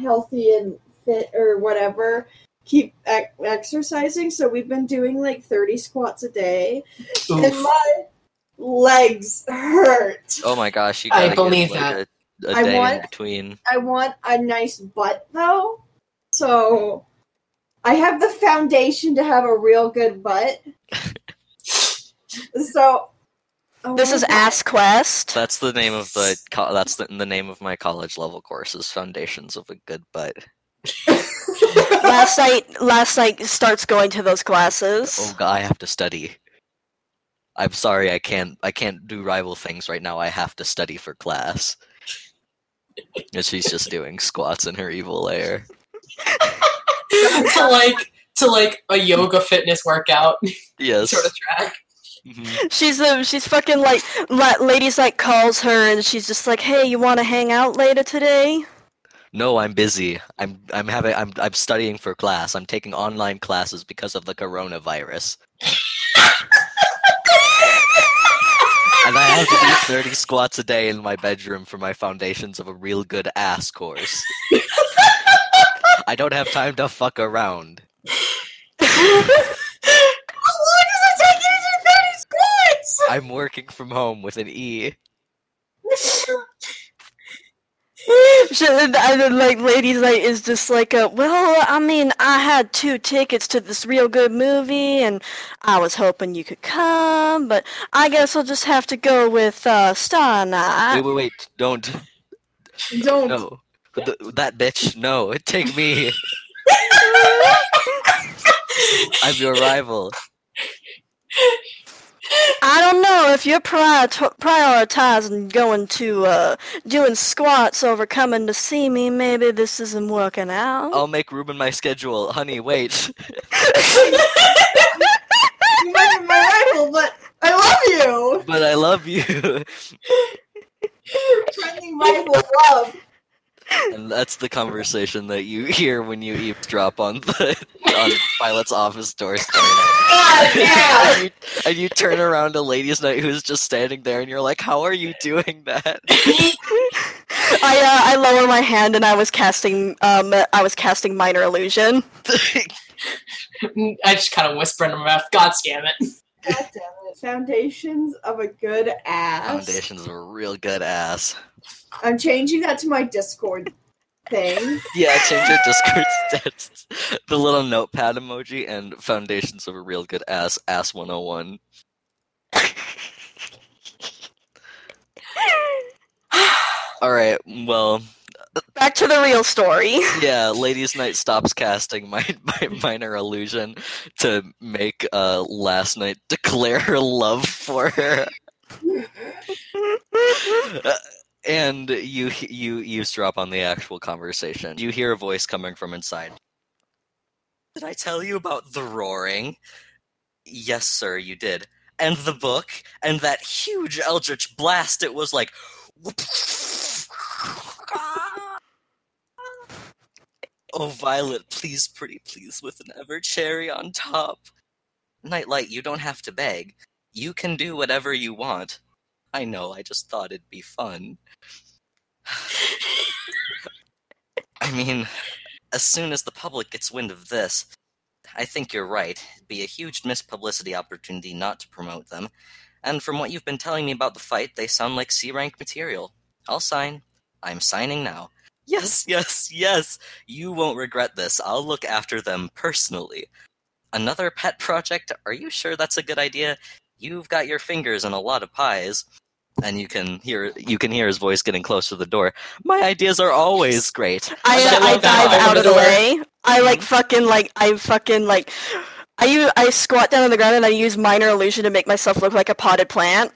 healthy and fit or whatever. Keep ec- exercising. So we've been doing like thirty squats a day, and my legs hurt. Oh my gosh, you I gotta believe get, like, a, a I day in want- between. I want a nice butt though. So I have the foundation to have a real good butt. so I This is want- Ass Quest. That's the name of the co- that's the, the name of my college level course is Foundations of a Good Butt. last night, last night starts going to those classes. Oh god, I have to study. I'm sorry, I can't I can't do rival things right now. I have to study for class. And she's just doing squats in her evil lair. to like to like a yoga fitness workout Yes. sort of track. Mhm. She's um, she's fucking like, la- ladies like calls her and she's just like, hey, you want to hang out later today? No, I'm busy. I'm I'm having I'm I'm studying for class. I'm taking online classes because of the coronavirus. and I have to do 30 squats a day in my bedroom for my foundations of a real good ass course. I don't have time to fuck around. I'm working from home with an E. And then, like, ladies like is just like, a, well, I mean, I had two tickets to this real good movie, and I was hoping you could come, but I guess I'll just have to go with uh, Star Night. Wait, wait, wait. Don't. Don't. No. Th- that bitch. No. Take me. I'm your rival. I don't know if you're prior- prioritizing going to uh, doing squats over coming to see me. Maybe this isn't working out. I'll make room in my schedule. Honey, wait. You might be my rival, but I love you. But I love you. Trending rival love. And that's the conversation that you hear when you eavesdrop on the on Violet's office door story God, yeah. and, you, and you turn around to Ladies' Night who's just standing there and you're like, How are you doing that? I uh, I lower my hand and I was casting um I was casting minor illusion. I just kind of whisper in my mouth, God damn it. God damn it. Foundations of a good ass. Foundation's of a real good ass. I'm changing that to my Discord thing. Yeah, change your Discord stats. The little notepad emoji and foundations of a real good ass, ass 101. Alright, well, Back to the real story. yeah, Ladies' Night stops casting my, my minor illusion to make uh, Last Night declare her love for her. Uh, and you you eavesdrop on the actual conversation. You hear a voice coming from inside. Did I tell you about the roaring? Yes, sir, you did. And the book, and that huge eldritch blast. It was like. Oh, Violet, please, pretty please, with an ever cherry on top. Nightlight, you don't have to beg. You can do whatever you want. I know, I just thought it'd be fun. I mean, as soon as the public gets wind of this, I think you're right. It'd be a huge missed publicity opportunity not to promote them. And from what you've been telling me about the fight, they sound like C rank material. I'll sign. I'm signing now. Yes, yes, yes. You won't regret this. I'll look after them personally. Another pet project? Are you sure that's a good idea? You've got your fingers in a lot of pies. And you can hear you can hear his voice getting close to the door. My ideas are always great. I, I I dive out of the way. I like fucking like I fucking like I use, I squat down on the ground and I use minor illusion to make myself look like a potted plant.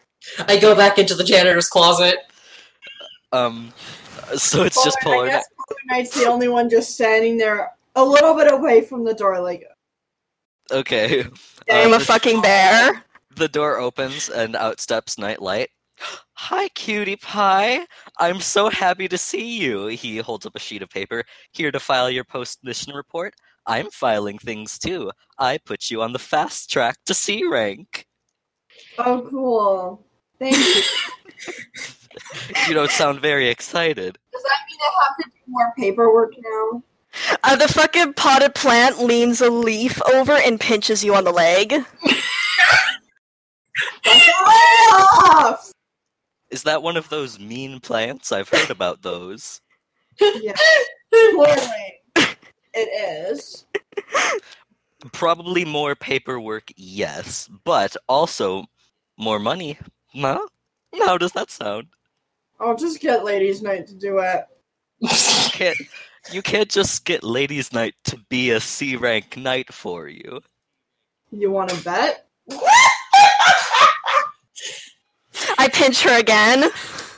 I go back into the janitor's closet. Um, so it's just Polar- polar. I guess Polar Knight's the only one just standing there a little bit away from the door, like Okay. I'm Uh, a fucking bear. The door opens and out steps Nightlight. Hi, cutie pie. I'm so happy to see you. He holds up a sheet of paper. Here to file your post mission report. I'm filing things too. I put you on the fast track to C rank. oh cool. Thank you. You don't sound very excited. Does that mean I have to do more paperwork now? Uh, the fucking potted plant leans a leaf over and pinches you on the leg. Fuck off! Is that one of those mean plants? I've heard about those. Yeah, clearly it is. Probably more paperwork, yes, but also more money. Huh? How does that sound? I'll just get Ladies' Night to do it. You can't, you can't just get Ladies' Night to be a C rank knight for you. You want to bet? I pinch her again.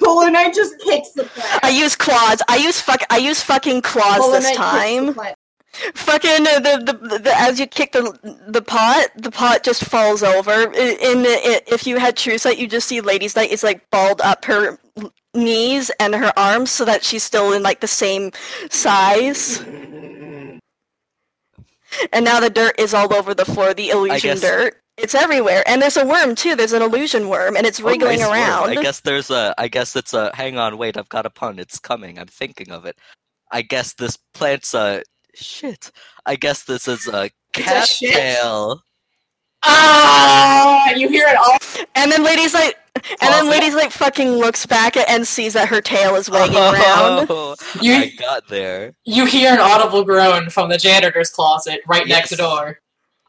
Polar Knight just kicks the plant. I use claws. I use fuck. I use fucking claws Polar this Knight kicks the time. Fucking uh, the, the, the as you kick the the pot, the pot just falls over. In if you had True Sight, you just see Lady's Night is like balled up her knees and her arms so that she's still in like the same size. And now the dirt is all over the floor. The illusion guess- dirt. It's everywhere, and there's a worm too. There's an illusion worm, and it's Oh, wriggling nice work. around. I guess there's a. I guess it's a. Hang on, wait. I've got a pun. It's coming. I'm thinking of it. I guess this plant's a. Shit. I guess this is a It's a shit? cattail. ah, you hear it all. And then ladies like, and then Awesome. Lady's like fucking looks back at and sees that her tail is wagging around. Oh, You- I got there. You hear an audible groan from the janitor's closet right next door.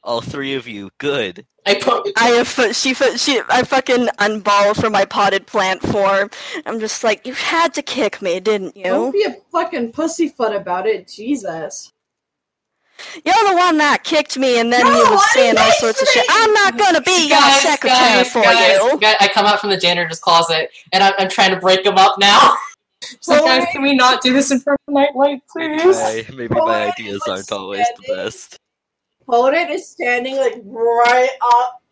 All three of you. Good. I put. I have she fu- she I fucking unball from my potted plant form. I'm just like, you had to kick me, didn't you? Don't be a fucking pussyfoot about it, Jesus. You're the one that kicked me, and then No, you was I saying all didn't sorts of shit. I'm not gonna be your Guys, secretary guys, for guys, you. guys, I come out from the janitor's closet and I'm, I'm trying to break them up now. So Polar guys, Knight- can we not do this in front of Nightlight, please? I- maybe Oh, my ideas aren't always the best. Polar Knight is standing like right up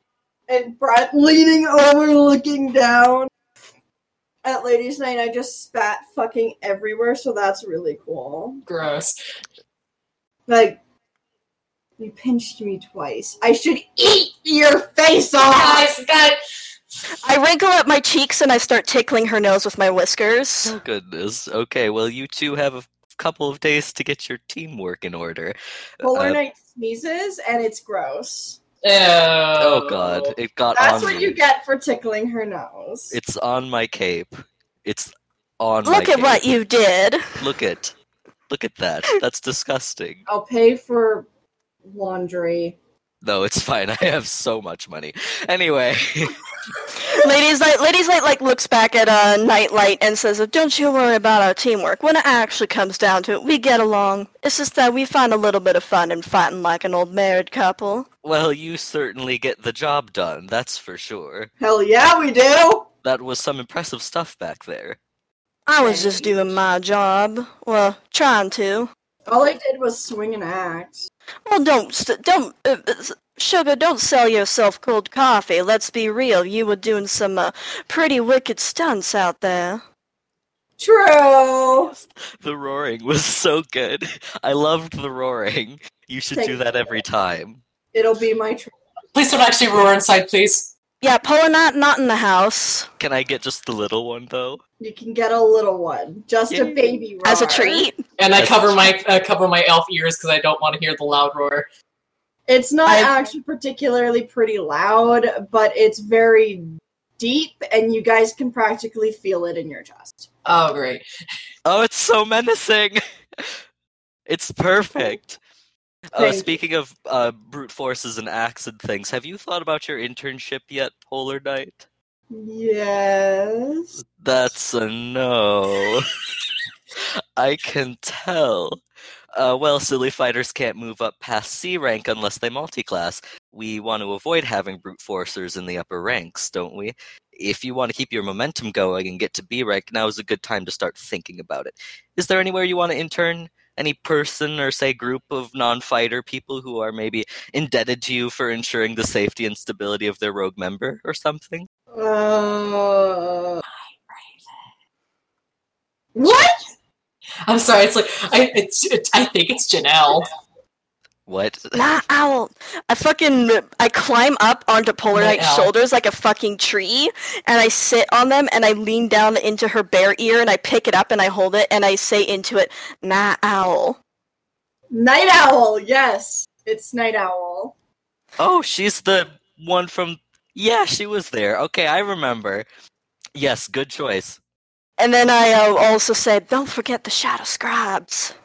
and Brett leaning over looking down. At Ladies' Night, I just spat fucking everywhere, so that's really cool. Gross. Like, you pinched me twice. I should eat your face off! Guys, guys, I wrinkle up my cheeks and I start tickling her nose with my whiskers. Oh goodness. Okay, well you two have a couple of days to get your teamwork in order. Polar Uh, Knight sneezes, and it's gross. Ew. oh god, it got That's on what me. you get for tickling her nose. It's on my cape. It's on my Look at cape. what you did. Look at. Look at that. That's disgusting. I'll pay for laundry. No, it's fine. I have so much money. Anyway, Ladies Night, Ladies Night, like looks back at uh, Nightlight and says, "Don't you worry about our teamwork. When it actually comes down to it, we get along. It's just that we find a little bit of fun in fighting like an old married couple." well, you certainly get the job done. That's for sure. Hell yeah, we do! That was some impressive stuff back there. I was just doing my job. Well, trying to. All I did was swing an axe. Well, don't st- don't uh, uh, sugar. Don't sell yourself cold coffee. Let's be real. You were doing some uh, pretty wicked stunts out there. True! The roaring was so good. I loved the roaring. You should Thank do that every time. It'll be my tr- Please don't actually roar inside, please. Yeah, Polar not not in the house Can I get just the little one though? You can get a little one. Just a baby roar. as a treat. And I cover my uh, cover my elf ears because I don't want to hear the loud roar. It's not I- actually particularly pretty loud, but it's very deep, and you guys can practically feel it in your chest. Oh, great. Oh, it's so menacing. It's perfect. Uh, speaking of uh, brute forces and acts and things, have you thought about your internship yet, Polar Knight? Yes. That's a no. I can tell. Uh, well, silly fighters can't move up past C rank unless they multi-class. We want to avoid having brute forcers in the upper ranks, don't we? If you want to keep your momentum going and get to B rank, now is a good time to start thinking about it. Is there anywhere you want to intern? Any person or say group of non-fighter people who are maybe indebted to you for ensuring the safety and stability of their rogue member or something? Uh, what? I'm sorry. It's like I. It's. It, I think it's Janelle. What? Nah, owl. I fucking I climb up onto Polar Night Knight's shoulders like a fucking tree, and I sit on them, and I lean down into her bare ear, and I pick it up, and I hold it, and I say into it, "Nah, owl." Night Owl. Yes, it's Night Owl. Oh, she's the one from. Yeah, she was there. Okay, I remember. Yes, good choice. And then I uh, also said, "Don't forget the Shadow Scribes."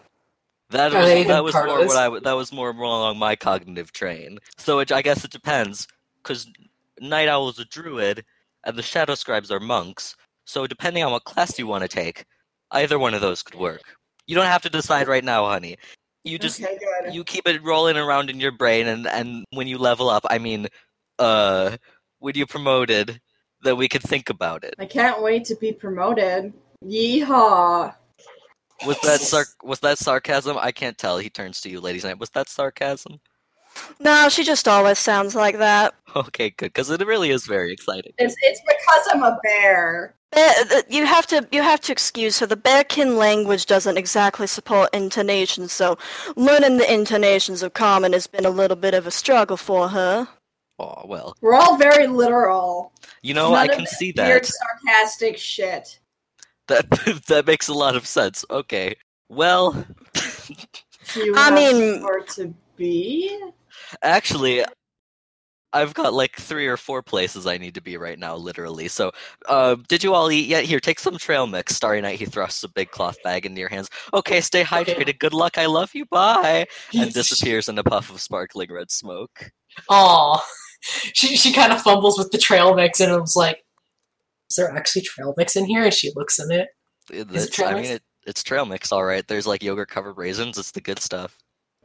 That Are was that was more what I that was more along my cognitive train. So it, I guess it depends, because Night Owl is a druid, and the Shadow Scribes are monks. So depending on what class you want to take, either one of those could work. You don't have to decide right now, honey. You just okay, you keep it rolling around in your brain and and when you level up i mean uh when you promoted then we could think about it I can't wait to be promoted. Yeehaw! Was that sar- was that sarcasm i can't tell he turns to you ladies night was that sarcasm No, she just always sounds like that. okay good because it really is very exciting It's it's because I'm a bear. Bear, you have to you have to excuse her. The Bearkin language doesn't exactly support intonations, so learning the intonations of common has been a little bit of a struggle for her. oh well We're all very literal. you know None i can this see Weird, that sarcastic shit. That that makes a lot of sense okay well Do I mean- somewhere to be? Actually, I've got like three or four places I need to be right now, literally. So, uh, did you all eat yet? Here, take some trail mix. Starry Night, he thrusts a big cloth bag into your hands. Okay, stay hydrated. Good luck. I love you. Bye. And disappears in a puff of sparkling red smoke. Aw. She she kind of fumbles with the trail mix and was like, "Is there actually trail mix in here?" And she looks in it. It- Is it trail I mix? mean, it, it's trail mix, all right. There's like yogurt covered raisins. It's the good stuff.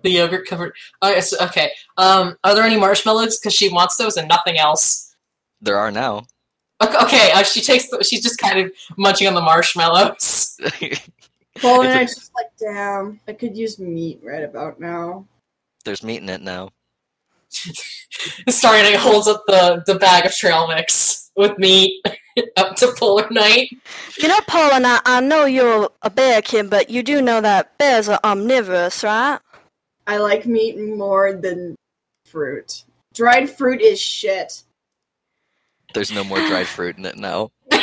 The yogurt covered. Oh, yes, okay. Um, are there any marshmallows? Because she wants those and nothing else. There are now. Okay, okay uh, she takes. The, she's just kind of munching on the marshmallows. Well, It's and a- I just like, damn, I could use meat right about now. There's meat in it now. Starting Night holds up the the bag of trail mix with meat up to Polar Knight. You know, Paul and I, I know you're a bearkin, but you do know that bears are omnivorous, right? I like meat more than fruit. Dried fruit is shit. There's no more dried fruit in it now.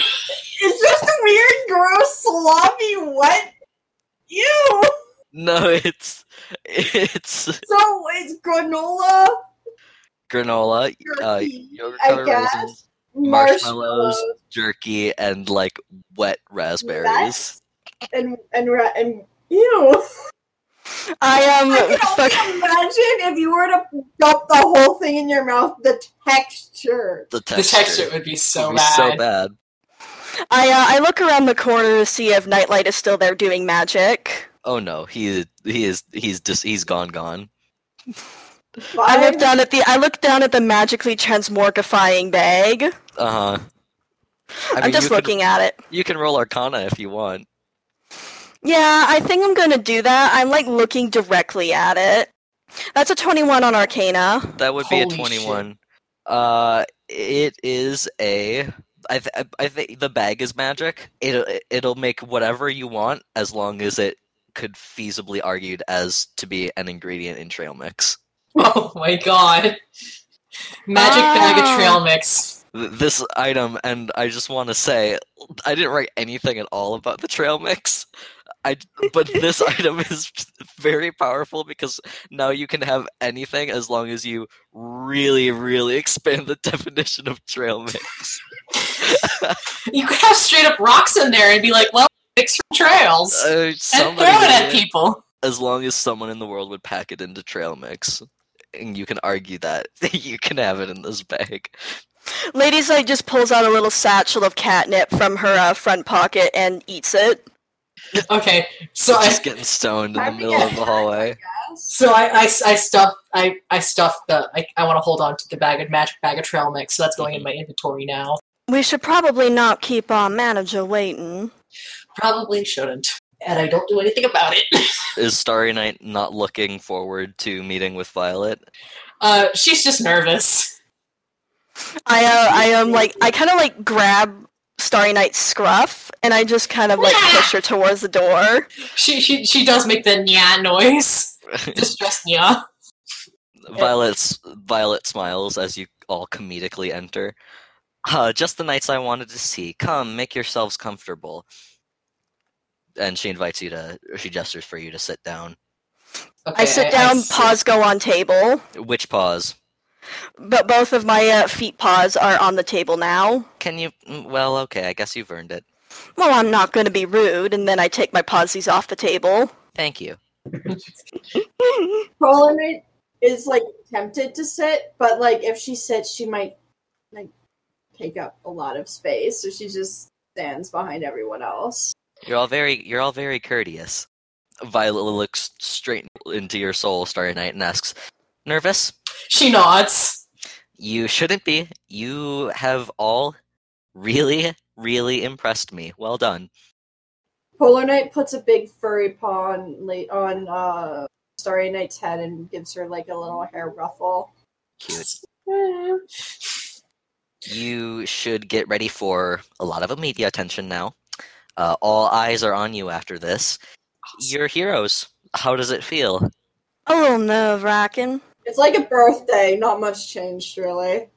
It's just weird, gross, sloppy, wet. Ew. No, it's it's So it's granola, granola, uh, jerky, yogurt I covered guess, raisins, marshmallows, marshmallows, jerky, and like wet raspberries. Nuts? and and ra- and ew. I am I can fuck. imagine if you were to dump the whole thing in your mouth, the texture. The The texture, texture would be so would be bad. so bad. I uh, I look around the corner to see if Nightlight is still there doing magic. Oh no, he he is he's just he's gone gone. I look down at the I look down at the magically transmorgifying bag. Uh huh. I I'm just you looking at it. You can roll Arcana if you want. Yeah, I think I'm gonna do that. I'm like looking directly at it. That's a 21 on Arcana. That would be a Holy twenty-one. Uh, it is a. I th- I think the bag is magic. It'll it'll make whatever you want as long as it could feasibly argued as to be an ingredient in trail mix. Oh my god. Magic bag of Ah. trail mix. This item, and I just want to say, I didn't write anything at all about the trail mix. I, but this item is very powerful because now you can have anything as long as you really, really expand the definition of trail mix. You could have straight up rocks in there and be like, well, fix your trails. Uh, and throw it at people. as long as someone in the world would pack it into trail mix, and you can argue that you can have it in this bag. Lady's like just pulls out a little satchel of catnip from her uh, front pocket and eats it. Okay, so I'm just getting stoned in the middle get of the hallway. Yes. so I, I, I stuff I, I stuff the I, I want to hold on to the bag of magic bag of trail mix, so that's going in my inventory now. We should probably not keep our manager waiting. Probably shouldn't, and I don't do anything about it. Is Starry Night not looking forward to meeting with Violet? Uh, she's just nervous. I uh, I am like I kind of like grab Starry Night's scruff and I just kind of like push her towards the door. She she she does make the nya noise, distressed nya. Violet's Violet smiles as you all comedically enter. Uh, just the nights I wanted to see. Come, make yourselves comfortable. And she invites you to, or she gestures for you to sit down. Okay, I sit down, sit- paws go on table, Which paws? but both of my uh, feet paws are on the table now. Can you? mm, Well, okay, I guess you've earned it. Well, I'm not going to be rude, and then I take my pawsies off the table. Thank you. Polar Knight is like tempted to sit, but like if she sits, she might like take up a lot of space, so she just stands behind everyone else. You're all very, you're all very courteous. Violet looks straight into your soul, Starry Night, and asks, "Nervous? She nods. You shouldn't be. You have all really, really impressed me. Well done." Polar Knight puts a big furry paw on on uh Starry Night's head and gives her like a little hair ruffle. Cute. You should get ready for a lot of media attention now. Uh, all eyes are on you after this. You're heroes. How does it feel? A little nerve wracking. It's like a birthday, not much changed really.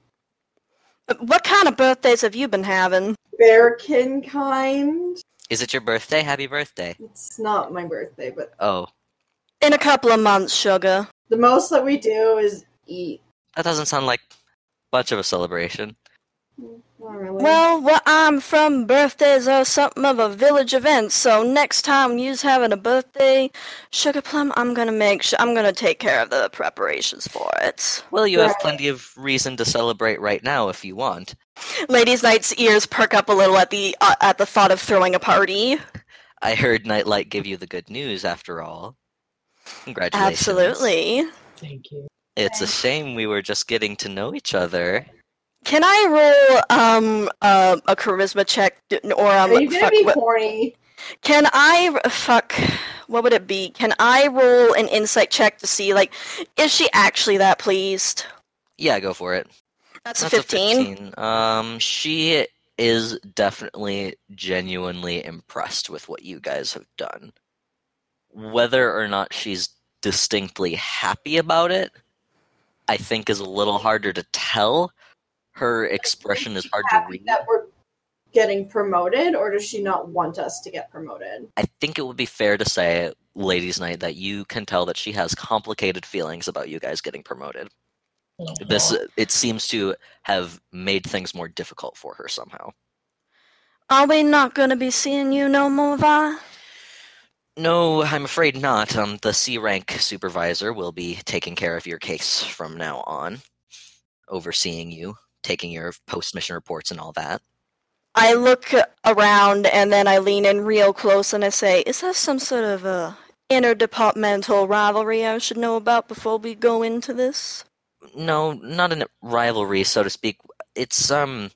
What kind of birthdays have you been having? Bearkin kind. Is it your birthday? Happy birthday. It's not my birthday, but Oh, In a couple of months, sugar. the most that we do is eat. that doesn't sound like much of a celebration. Not really. Well, where I'm from, birthdays are something of a village event. So next time you's having a birthday, Sugar Plum, I'm gonna make sure I'm gonna take care of the preparations for it. Well, you have plenty of reason to celebrate right now if you want. Ladies' Night's ears perk up a little at the uh, at the thought of throwing a party. I heard Nightlight give you the good news after all. Congratulations. Absolutely. Thank you. It's a shame we were just getting to know each other. Can I roll um uh, a charisma check or um Are you gonna fuck, be what- horny? can I fuck what would it be? Can I roll an insight check to see like is she actually that pleased? Yeah, go for it. That's a That's 15. 15. Um, she is definitely genuinely impressed with what you guys have done. Whether or not she's distinctly happy about it, I think is a little harder to tell. Her expression is hard to read. that we're getting promoted, or does she not want us to get promoted? I think it would be fair to say, Ladies' Night, that you can tell that she has complicated feelings about you guys getting promoted. This it seems to have made things more difficult for her somehow. Are we not gonna be seeing you no more, Vi? No, I'm afraid not. Um, the C rank supervisor will be taking care of your case from now on, overseeing you, taking your post mission reports and all that. I look around and then I lean in real close and I say, "Is there some sort of a interdepartmental rivalry I should know about before we go into this?" No, not a rivalry, so to speak. It's um,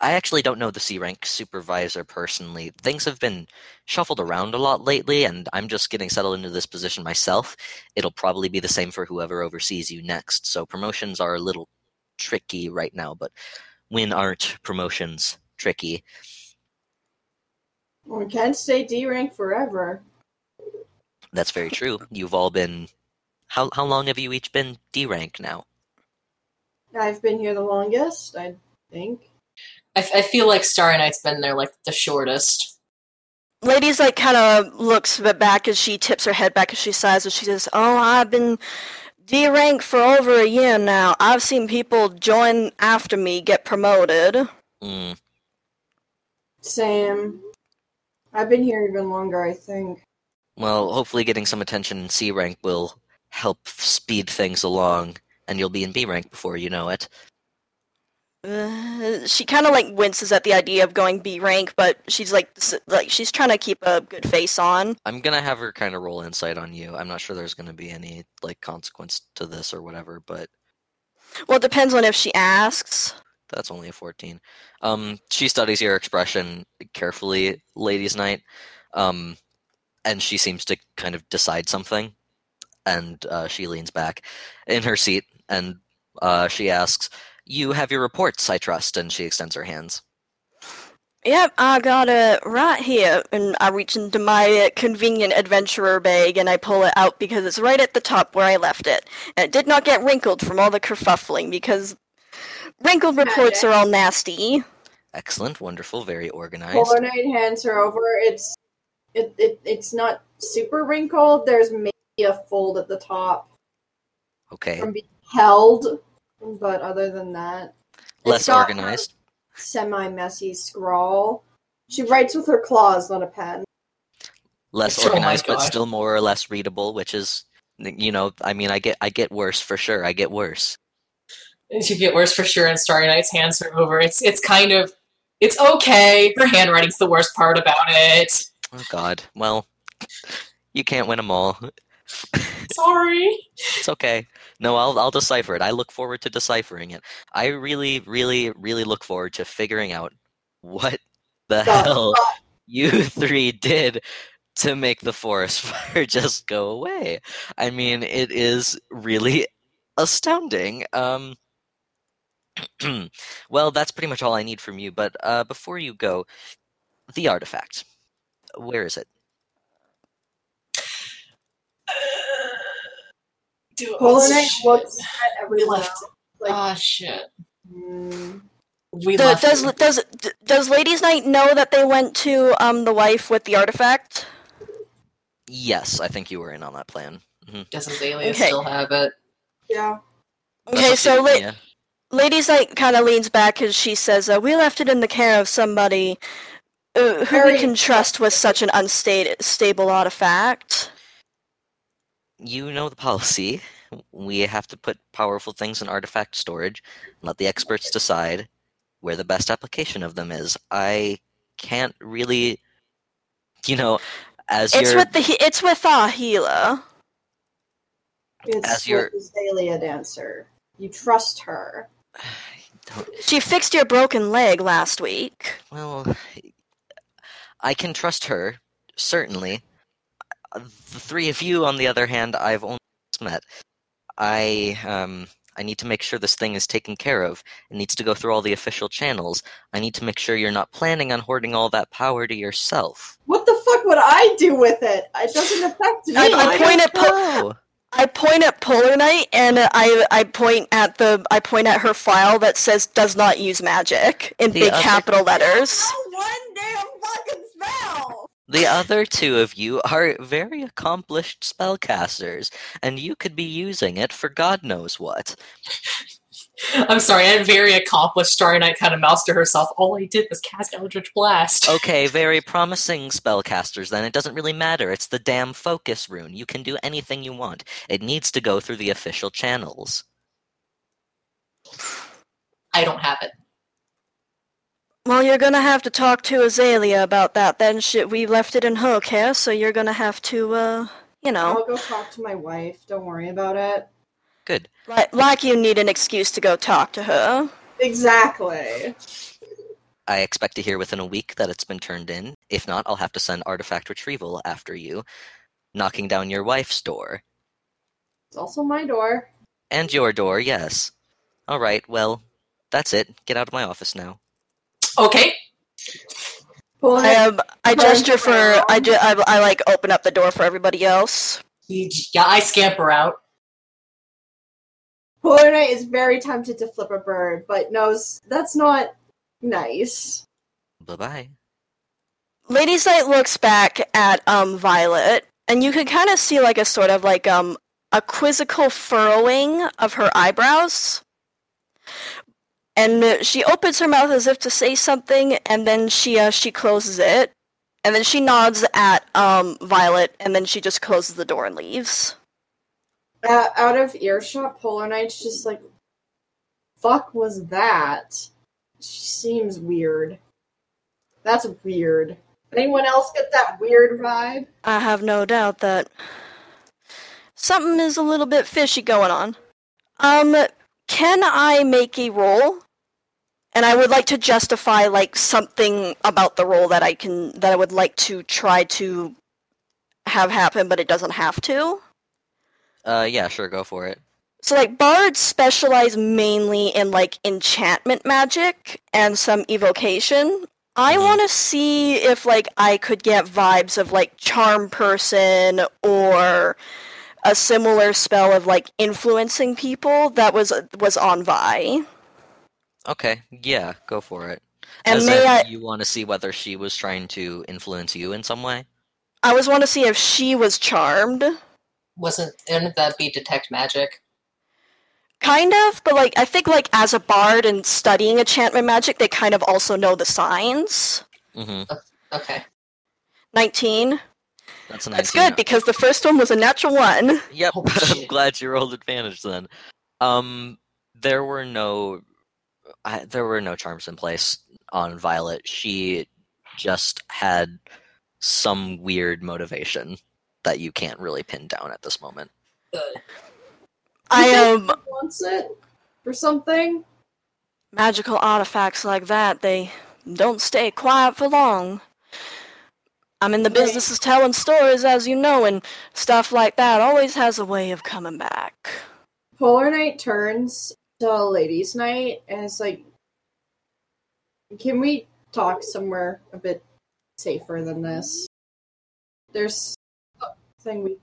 I actually don't know the C rank supervisor personally. Things have been shuffled around a lot lately, and I'm just getting settled into this position myself. It'll probably be the same for whoever oversees you next. So promotions are a little tricky right now, but when aren't promotions tricky? We can't stay D rank forever. That's very true. You've all been. How how long have you each been D rank now? I've been here the longest, I think. I, I feel like Starry Night's been there like the shortest. Ladies like kind of looks back as she tips her head back as she sighs and she says, "Oh, I've been D rank for over a year now. I've seen people join after me get promoted." Mm. Same. I've been here even longer, I think. Well, hopefully getting some attention in C rank will help speed things along, and you'll be in B rank before you know it. Uh, she kind of like winces at the idea of going B rank, but she's like, like she's trying to keep a good face on. I'm gonna have her kind of roll insight on you. I'm not sure there's gonna be any like consequence to this or whatever, but Well, it depends on if she asks. that's only a 14. Um, she studies your expression carefully, ladies' night, um, and she seems to kind of decide something. And uh, she leans back in her seat and uh, she asks, "You have your reports, I trust." And she extends her hands. Yep, I got it right here, and I reach into my uh, convenient adventurer bag and I pull it out because it's right at the top where I left it, and it did not get wrinkled from all the kerfuffling because wrinkled reports are all nasty. Excellent, wonderful, very organized. Polar Knight hands her over. It's it, it it's not super wrinkled. There's maybe a fold at the top Okay, from being held, but other than that, it's less got organized. Semi messy scrawl. She writes with her claws, not a pen. less Oh my organized but still more or less readable which is you know i mean i get i get worse for sure i get worse And you get worse for sure. And Starry Night's hands her over. It's it's kind of it's okay. Her handwriting's the worst part about it. oh god well you can't win them all Sorry. it's okay no i'll i'll decipher it. I look forward to deciphering it. I really really really look forward to figuring out what the hell you three did to make the forest fire just go away. I mean it is really astounding. Um well that's pretty much all i need from you but uh before you go the artifact. Where is it Do Polar Knight looks at we everyone left. like, Ah shit. hmm. We Do- left. does it. does does Ladies Night know that they went to um the wife with the artifact? yes i think you were in on that plan Does Azalea Okay. still have it? yeah. Okay, so la- yeah. Ladies Night kind of leans back as she says, uh, "We left it in the care of somebody uh, who Very- we can trust with such an unstable artifact." You know the policy. We have to put powerful things in artifact storage and let the experts decide where the best application of them is. I can't really, you know, as It's your with the it's with uh, our healer. It's As your- with Azalea dancer. You trust her. She fixed your broken leg last week. well, I can trust her certainly. Uh, The three of you, on the other hand, I've only just met. I um. I need to make sure this thing is taken care of. It needs to go through all the official channels. I need to make sure you're not planning on hoarding all that power to yourself. What the fuck would I do with it? It doesn't affect me. I- I I point at po- I point at Polar Knight and I I point at the I point at her file that says "does not use magic" in The big other- capital letters. one damn fucking spell. The other two of you are very accomplished spellcasters, and you could be using it for God knows what. I'm sorry, I'm very accomplished Starry Night kind of mouse to herself. All I did was cast Eldritch Blast. Okay, very promising spellcasters, then. It doesn't really matter. It's the damn focus rune. You can do anything you want. It needs to go through the official channels. I don't have it. Well, you're gonna have to talk to Azalea about that. Then shit, we left it in her care, so you're gonna have to, uh, you know, I'll go talk to my wife. Don't worry about it. Good. like, like you need an excuse to go talk to her. Exactly. I expect to hear within a week that it's been turned in. If not, I'll have to send artifact retrieval after you, knocking down your wife's door. It's also my door. And your door, yes. All right, well, that's it. Get out of my office now. Okay. Pulling I um, I gesture for I, around. ju- I I like open up the door for everybody else. Yeah, I scamper out. Polar Knight is very tempted to flip a bird, but knows that's not nice. Bye bye. Lady's Night looks back at um Violet, and you can kind of see like a sort of like um a quizzical furrowing of her eyebrows. And uh, she opens her mouth as if to say something, and then she uh, she closes it, and then she nods at um, Violet, and then she just closes the door and leaves. Uh, out of earshot, Polar Knight's just like, fuck was that? She seems weird. That's weird. Anyone else get that weird vibe? I have no doubt that something is a little bit fishy going on. Um, can I make a roll? And I would like to justify like something about the role that I can that I would like to try to have happen, but it doesn't have to. Uh, yeah, sure, go for it. So like bards specialize mainly in like enchantment magic and some evocation. I Mhm. want to see if like I could get vibes of like charm person or a similar spell of like influencing people that was was on Vi. Okay, yeah, go for it. And As may in, I you want to see whether she was trying to influence you in some way? I was want to see if she was charmed. Wasn't didn't that be detect magic? Kind of, but like I think like as a bard and studying enchantment magic, they kind of also know the signs. Mm-hmm. Okay. 19. That's a 19. That's good because the first one was a natural one. Yep, Oh, I'm glad you rolled advantage then. Um, there were no, I, there were no charms in place on Violet. She just had some weird motivation that you can't really pin down at this moment. Good. I am um wants it for something. magical artifacts like that, they don't stay quiet for long. I'm in the Okay. business of telling stories, as you know, and stuff like that always has a way of coming back. Polar Knight turns to Ladies' Night and it's like, can we talk somewhere a bit safer than this? There's something we.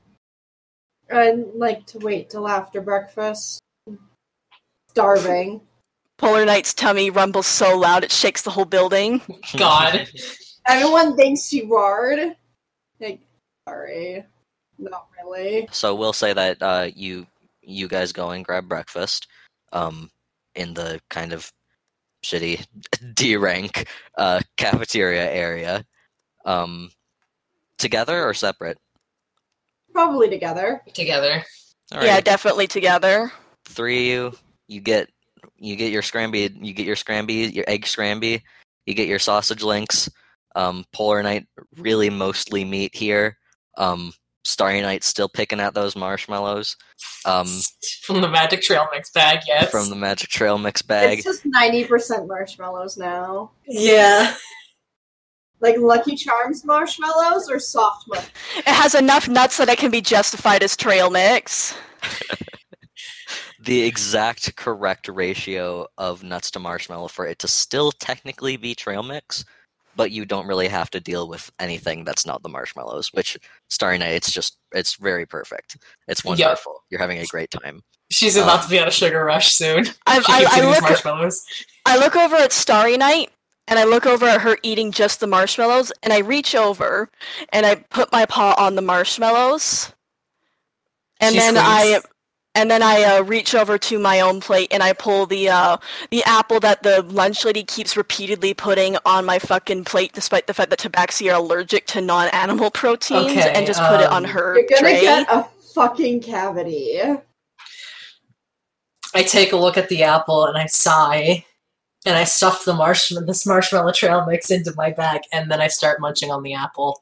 I'd like to wait till after breakfast. Starving. Polar Knight's tummy rumbles so loud it shakes the whole building. God. Everyone thinks you roared. Like, sorry. Not really. So we'll say that uh, you you guys go and grab breakfast um, in the kind of shitty D rank uh, cafeteria area. Um, together or separate? Probably together. Together. All Yeah, definitely together. three of you. You get you get your scramby. You get your scramby, your egg scramby. You get your sausage links. Um, Polar Knight really mostly meat here. Um, Starry Night still picking at those marshmallows. Um, From the Magic Trail mix bag, yes. from the Magic Trail mix bag. It's just 90% marshmallows now. Yeah. Like Lucky Charms marshmallows or soft marshmallows? It has enough nuts that it can be justified as trail mix. the exact correct ratio of nuts to marshmallow for it to still technically be trail mix, but you don't really have to deal with anything that's not the marshmallows. Which Starry Night, it's just it's very perfect. It's Yep. wonderful. You're having a great time. She's about um, to be on a sugar rush soon. I, I, I look marshmallows. I look over at Starry Night and I look over at her eating just the marshmallows and I reach over and I put my paw on the marshmallows. And She then I squeaks. And then I uh, reach over to my own plate and I pull the uh, the apple that the lunch lady keeps repeatedly putting on my fucking plate, despite the fact that Tabaxi are allergic to non-animal proteins, Okay, and just put it on um, her You're gonna tray. get a fucking cavity. I take a look at the apple and I sigh. And I stuff the marshmallow, this marshmallow trail mix into my bag, and then I start munching on the apple.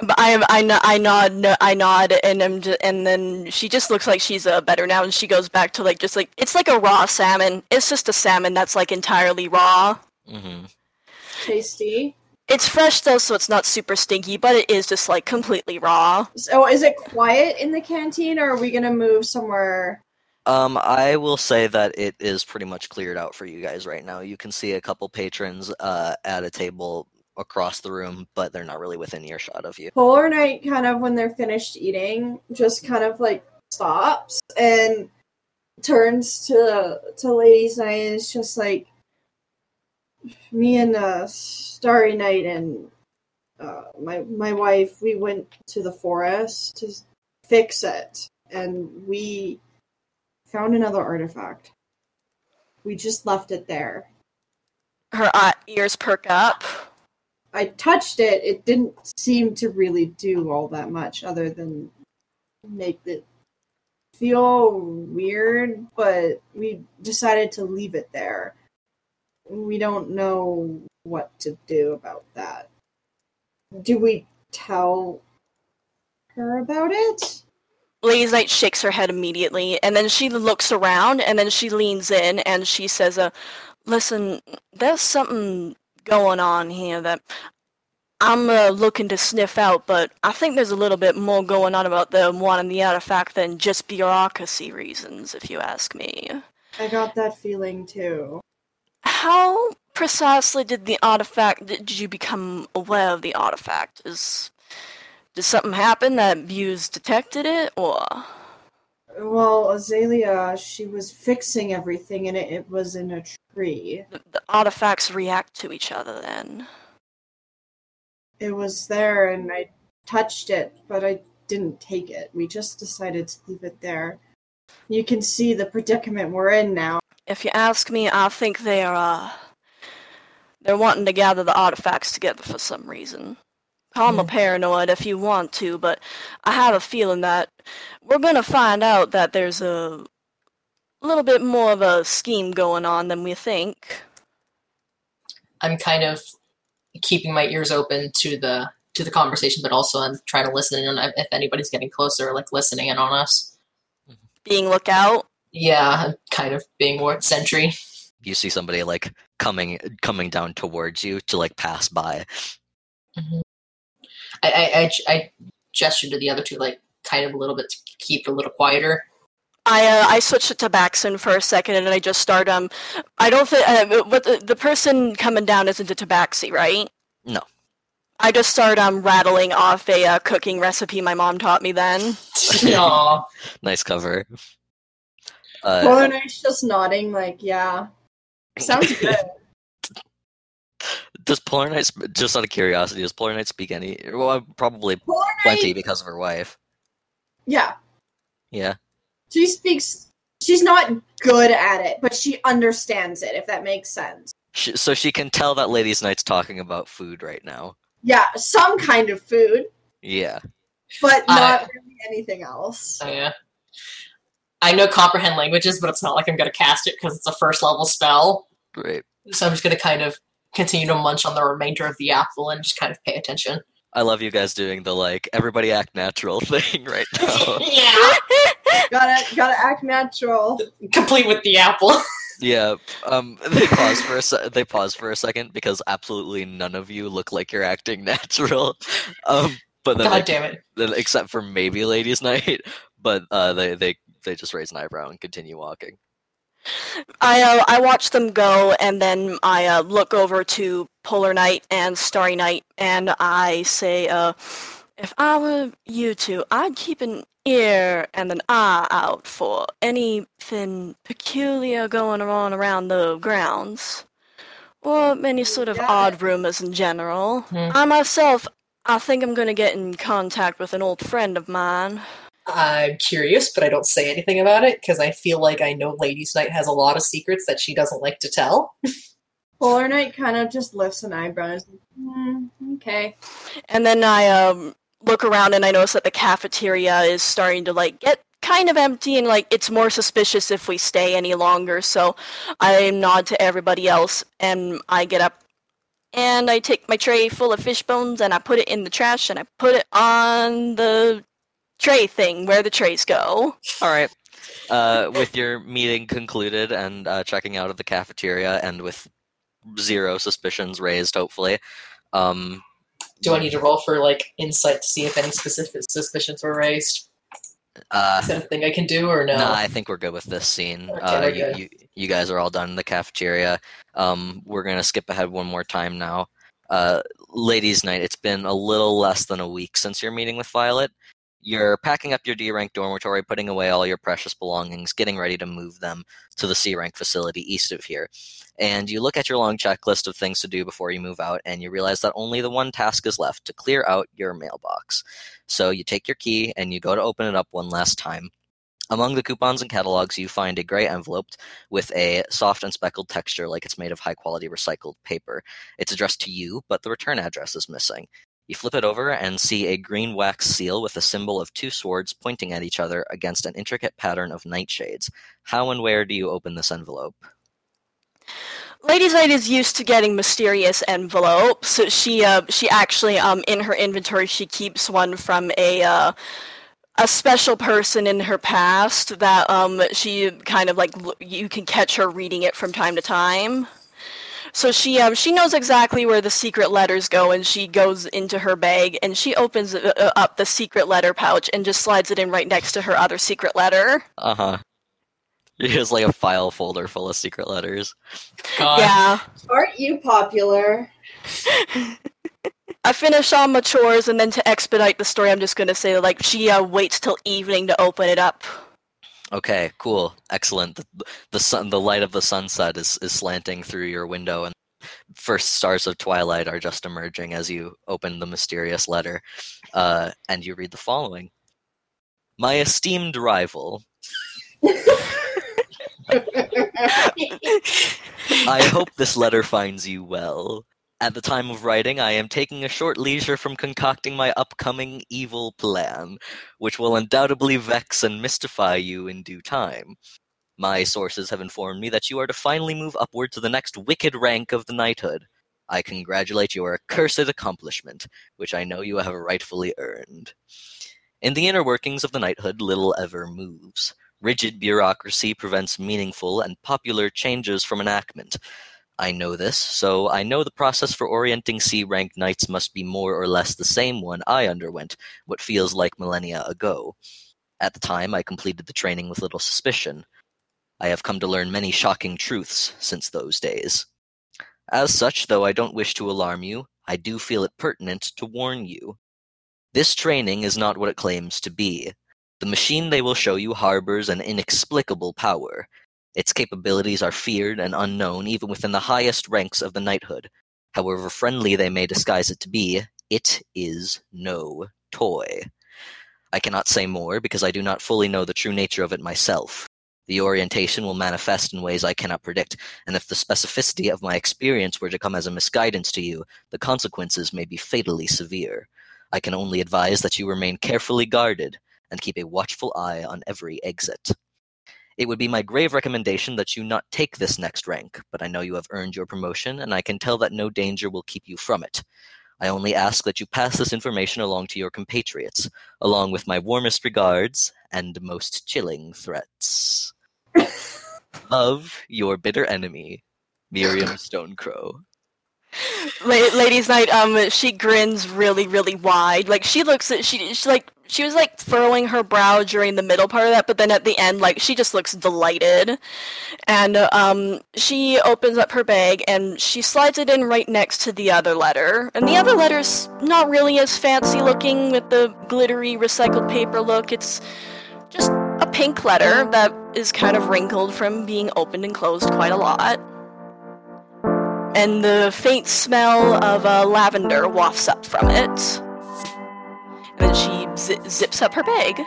But I I, I nod I nod and I'm just, and then she just looks like she's uh, better now and she goes back to like just like it's like a raw salmon. It's just a salmon that's like entirely raw. hmm Tasty. It's fresh though, so it's not super stinky, but it is just like completely raw. So is it quiet in the canteen or are we gonna move somewhere? Um, I will say that it is pretty much cleared out for you guys right now. You can see a couple patrons uh, at a table across the room, but they're not really within earshot of you. Polar Knight kind of when they're finished eating, just kind of like stops and turns to to Ladies Night and is just like me and uh Starry Night and uh my my wife we went to the forest to fix it and we found another artifact. We just left it there. Her uh, ears perk up. I touched it. It didn't seem to really do all that much other than make it feel weird, but we decided to leave it there. We don't know what to do about that. Do we tell her about it? Lady's Night shakes her head immediately, and then she looks around, and then she leans in, and she says, uh, "Listen, there's something going on here that I'm uh, looking to sniff out, but I think there's a little bit more going on about the wanting the artifact than just bureaucracy reasons, if you ask me." I got that feeling too. How precisely did the artifact? Did you become aware of the artifact? Is did something happen that Views detected it, or Well, Azalea, she was fixing everything and it, it was in a tree. the, the artifacts react to each other? Then It was there and I touched it, but I didn't take it. We just decided to leave it there. You can see the predicament we're in now. if you ask me, I think they're uh, they're wanting to gather the artifacts together for some reason. Call me Hmm. paranoid if you want to, but I have a feeling that we're gonna find out that there's a little bit more of a scheme going on than we think. I'm kind of keeping my ears open to the to the conversation, but also I'm trying to listen in on if anybody's getting closer, like listening in on us. Being lookout. Yeah, I'm kind of being more sentry. You see somebody like coming coming down towards you to like pass by. I, I, I, I gestured to the other two, like kind of a little bit to keep it a little quieter. I uh, I switched it to Baxon for a second, and I just start um. I don't think uh, what the, the person coming down isn't a Tabaxi, right? No. I just start um rattling off a uh, cooking recipe my mom taught me then. Aw. Nice cover. Uh, Polar Knight's just nodding, like, yeah. Sounds good. Does Polar Knight, just out of curiosity, does Polar Knight speak any? Well, probably Polar plenty Knight, because of her wife. yeah. Yeah. She speaks, she's not good at it, but she understands it, if that makes sense. She, so she can tell that Ladies Night's talking about food right now. Yeah, some kind of food, Yeah. but I- not really anything else. Oh, yeah. I know comprehend languages, but it's not like I'm going to cast it because it's a first level spell. Right. So I'm just going to kind of continue to munch on the remainder of the apple and just kind of pay attention. I love you guys doing the like everybody act natural thing right now. yeah. Gotta, gotta act natural. Complete with the apple. yeah. Um. They pause for a se- they pause for a second because absolutely none of you look like you're acting natural. Um. But then, God like, damn it. then except for maybe Ladies Night, but uh, they they they just raise an eyebrow and continue walking. I uh, I watch them go, and then I uh, look over to Polar Knight and Starry Night, and I say, uh, "If I were you two, I'd keep an ear and an eye out for anything peculiar going on around the grounds, or any sort of odd it. rumors in general. Hmm. I myself, I think I'm going to get in contact with an old friend of mine." I'm curious, but I don't say anything about it because I feel like I know Ladies Night has a lot of secrets that she doesn't like to tell. Polar Knight kind of just lifts an eyebrow and is like, hmm, okay. And then I um, look around and I notice that the cafeteria is starting to like get kind of empty and like it's more suspicious if we stay any longer. So I nod to everybody else and I get up and I take my tray full of fish bones and I put it in the trash and I put it on the tray thing where the trays go. All right. Uh, with your meeting concluded and uh, checking out of the cafeteria, and with zero suspicions raised, hopefully. Um, Do I need to roll for like insight to see if any specific suspicions were raised? uh, Is that a thing I can do or no? Nah, I think we're good with this scene. Okay, uh, you, you, you guys are all done in the cafeteria. Um, we're gonna skip ahead one more time now. Uh, ladies' night. It's been a little less than a week since your meeting with Violet. You're packing up your D rank dormitory, putting away all your precious belongings, getting ready to move them to the C rank facility east of here. And you look at your long checklist of things to do before you move out, and you realize that only the one task is left to clear out your mailbox. So you take your key and you go to open it up one last time. Among the coupons and catalogs, you find a gray envelope with a soft and speckled texture like it's made of high quality recycled paper. It's addressed to you, but the return address is missing. You flip it over and see a green wax seal with a symbol of two swords pointing at each other against an intricate pattern of nightshades. How and where do you open this envelope? Lady's Night is used to getting mysterious envelopes. She uh, she actually um in her inventory she keeps one from a uh, a special person in her past that um she kind of like you can catch her reading it from time to time. So she um she knows exactly where the secret letters go, and she goes into her bag and she opens uh, uh, up the secret letter pouch and just slides it in right next to her other secret letter. Uh huh. Here's like a file folder full of secret letters. God. Yeah. Aren't you popular? I finish all my chores, and then to expedite the story, I'm just gonna say like she uh, waits till evening to open it up. Okay, cool, excellent. The, the sun, the light of the sunset is is slanting through your window, and first stars of twilight are just emerging as you open the mysterious letter, uh, and you read the following: My esteemed rival, I hope this letter finds you well. At the time of writing, I am taking a short leisure from concocting my upcoming evil plan, which will undoubtedly vex and mystify you in due time. My sources have informed me that you are to finally move upward to the next wicked rank of the knighthood. I congratulate your accursed accomplishment, which I know you have rightfully earned. In the inner workings of the knighthood, little ever moves. Rigid bureaucracy prevents meaningful and popular changes from enactment. I know this, so I know the process for orienting C rank knights must be more or less the same one I underwent, what feels like millennia ago. At the time, I completed the training with little suspicion. I have come to learn many shocking truths since those days. As such, though I don't wish to alarm you, I do feel it pertinent to warn you. This training is not what it claims to be. The machine they will show you harbors an inexplicable power. Its capabilities are feared and unknown even within the highest ranks of the knighthood. However friendly they may disguise it to be, it is no toy. I cannot say more because I do not fully know the true nature of it myself. The orientation will manifest in ways I cannot predict, and if the specificity of my experience were to come as a misguidance to you, the consequences may be fatally severe. I can only advise that you remain carefully guarded and keep a watchful eye on every exit. It would be my grave recommendation that you not take this next rank, but I know you have earned your promotion, and I can tell that no danger will keep you from it. I only ask that you pass this information along to your compatriots, along with my warmest regards and most chilling threats. Love, your bitter enemy, Miriam Stonecrow. La- Ladies' Night, um, she grins really, really wide. Like she looks at she, she like she was like furrowing her brow during the middle part of that, but then at the end, like she just looks delighted, and um, she opens up her bag and she slides it in right next to the other letter, and the other letter's not really as fancy looking with the glittery recycled paper look. It's just a pink letter that is kind of wrinkled from being opened and closed quite a lot and the faint smell of uh, lavender wafts up from it. And then she zi- zips up her bag.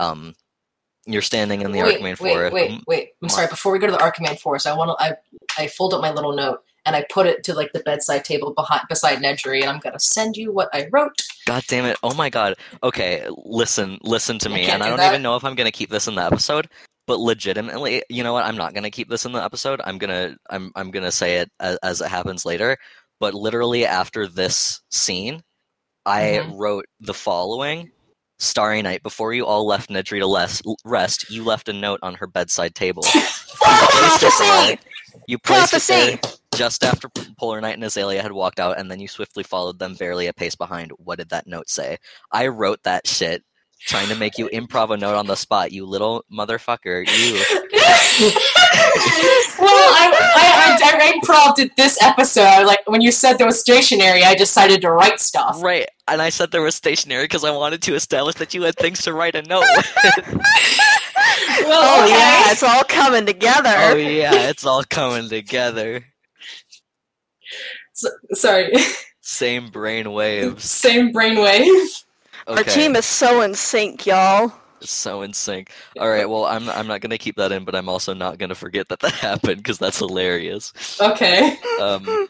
Um, you're standing in the wait, Archimane wait, Forest. wait, wait. I'm sorry. Before we go to the Archimane Forest, I want to. I I fold up my little note and I put it to like the bedside table behind beside Nedry, and I'm gonna send you what I wrote. God damn it! Oh my god. Okay, listen, listen to me, and I do don't even know if I'm gonna keep this in the episode. But legitimately, you know what? I'm not gonna keep this in the episode. I'm gonna, I'm, I'm gonna say it as, as it happens later. But literally after this scene, I Mhm. wrote the following: Starry night. Before you all left Nedry to rest, you left a note on her bedside table. placed it there. Prophecy! You placed it there Prophecy! just after Polar Knight and Azalea had walked out, and then you swiftly followed them barely a pace behind. What did that note say? I wrote that shit, trying to make you improv a note on the spot. You little motherfucker. You. well, I, I, I, I prompted this episode. Like, when you said there was stationery, I decided to write stuff. Right, and I said there was stationery because I wanted to establish that you had things to write a note with. Well, Oh okay. yeah, it's all coming together. oh yeah, it's all coming together. S- sorry. Same brain waves. Same brainwave. Okay. Our team is so in sync, y'all. so in sync. All right, well, I'm I'm not gonna keep that in, but I'm also not gonna forget that that happened because that's hilarious. Okay. Um,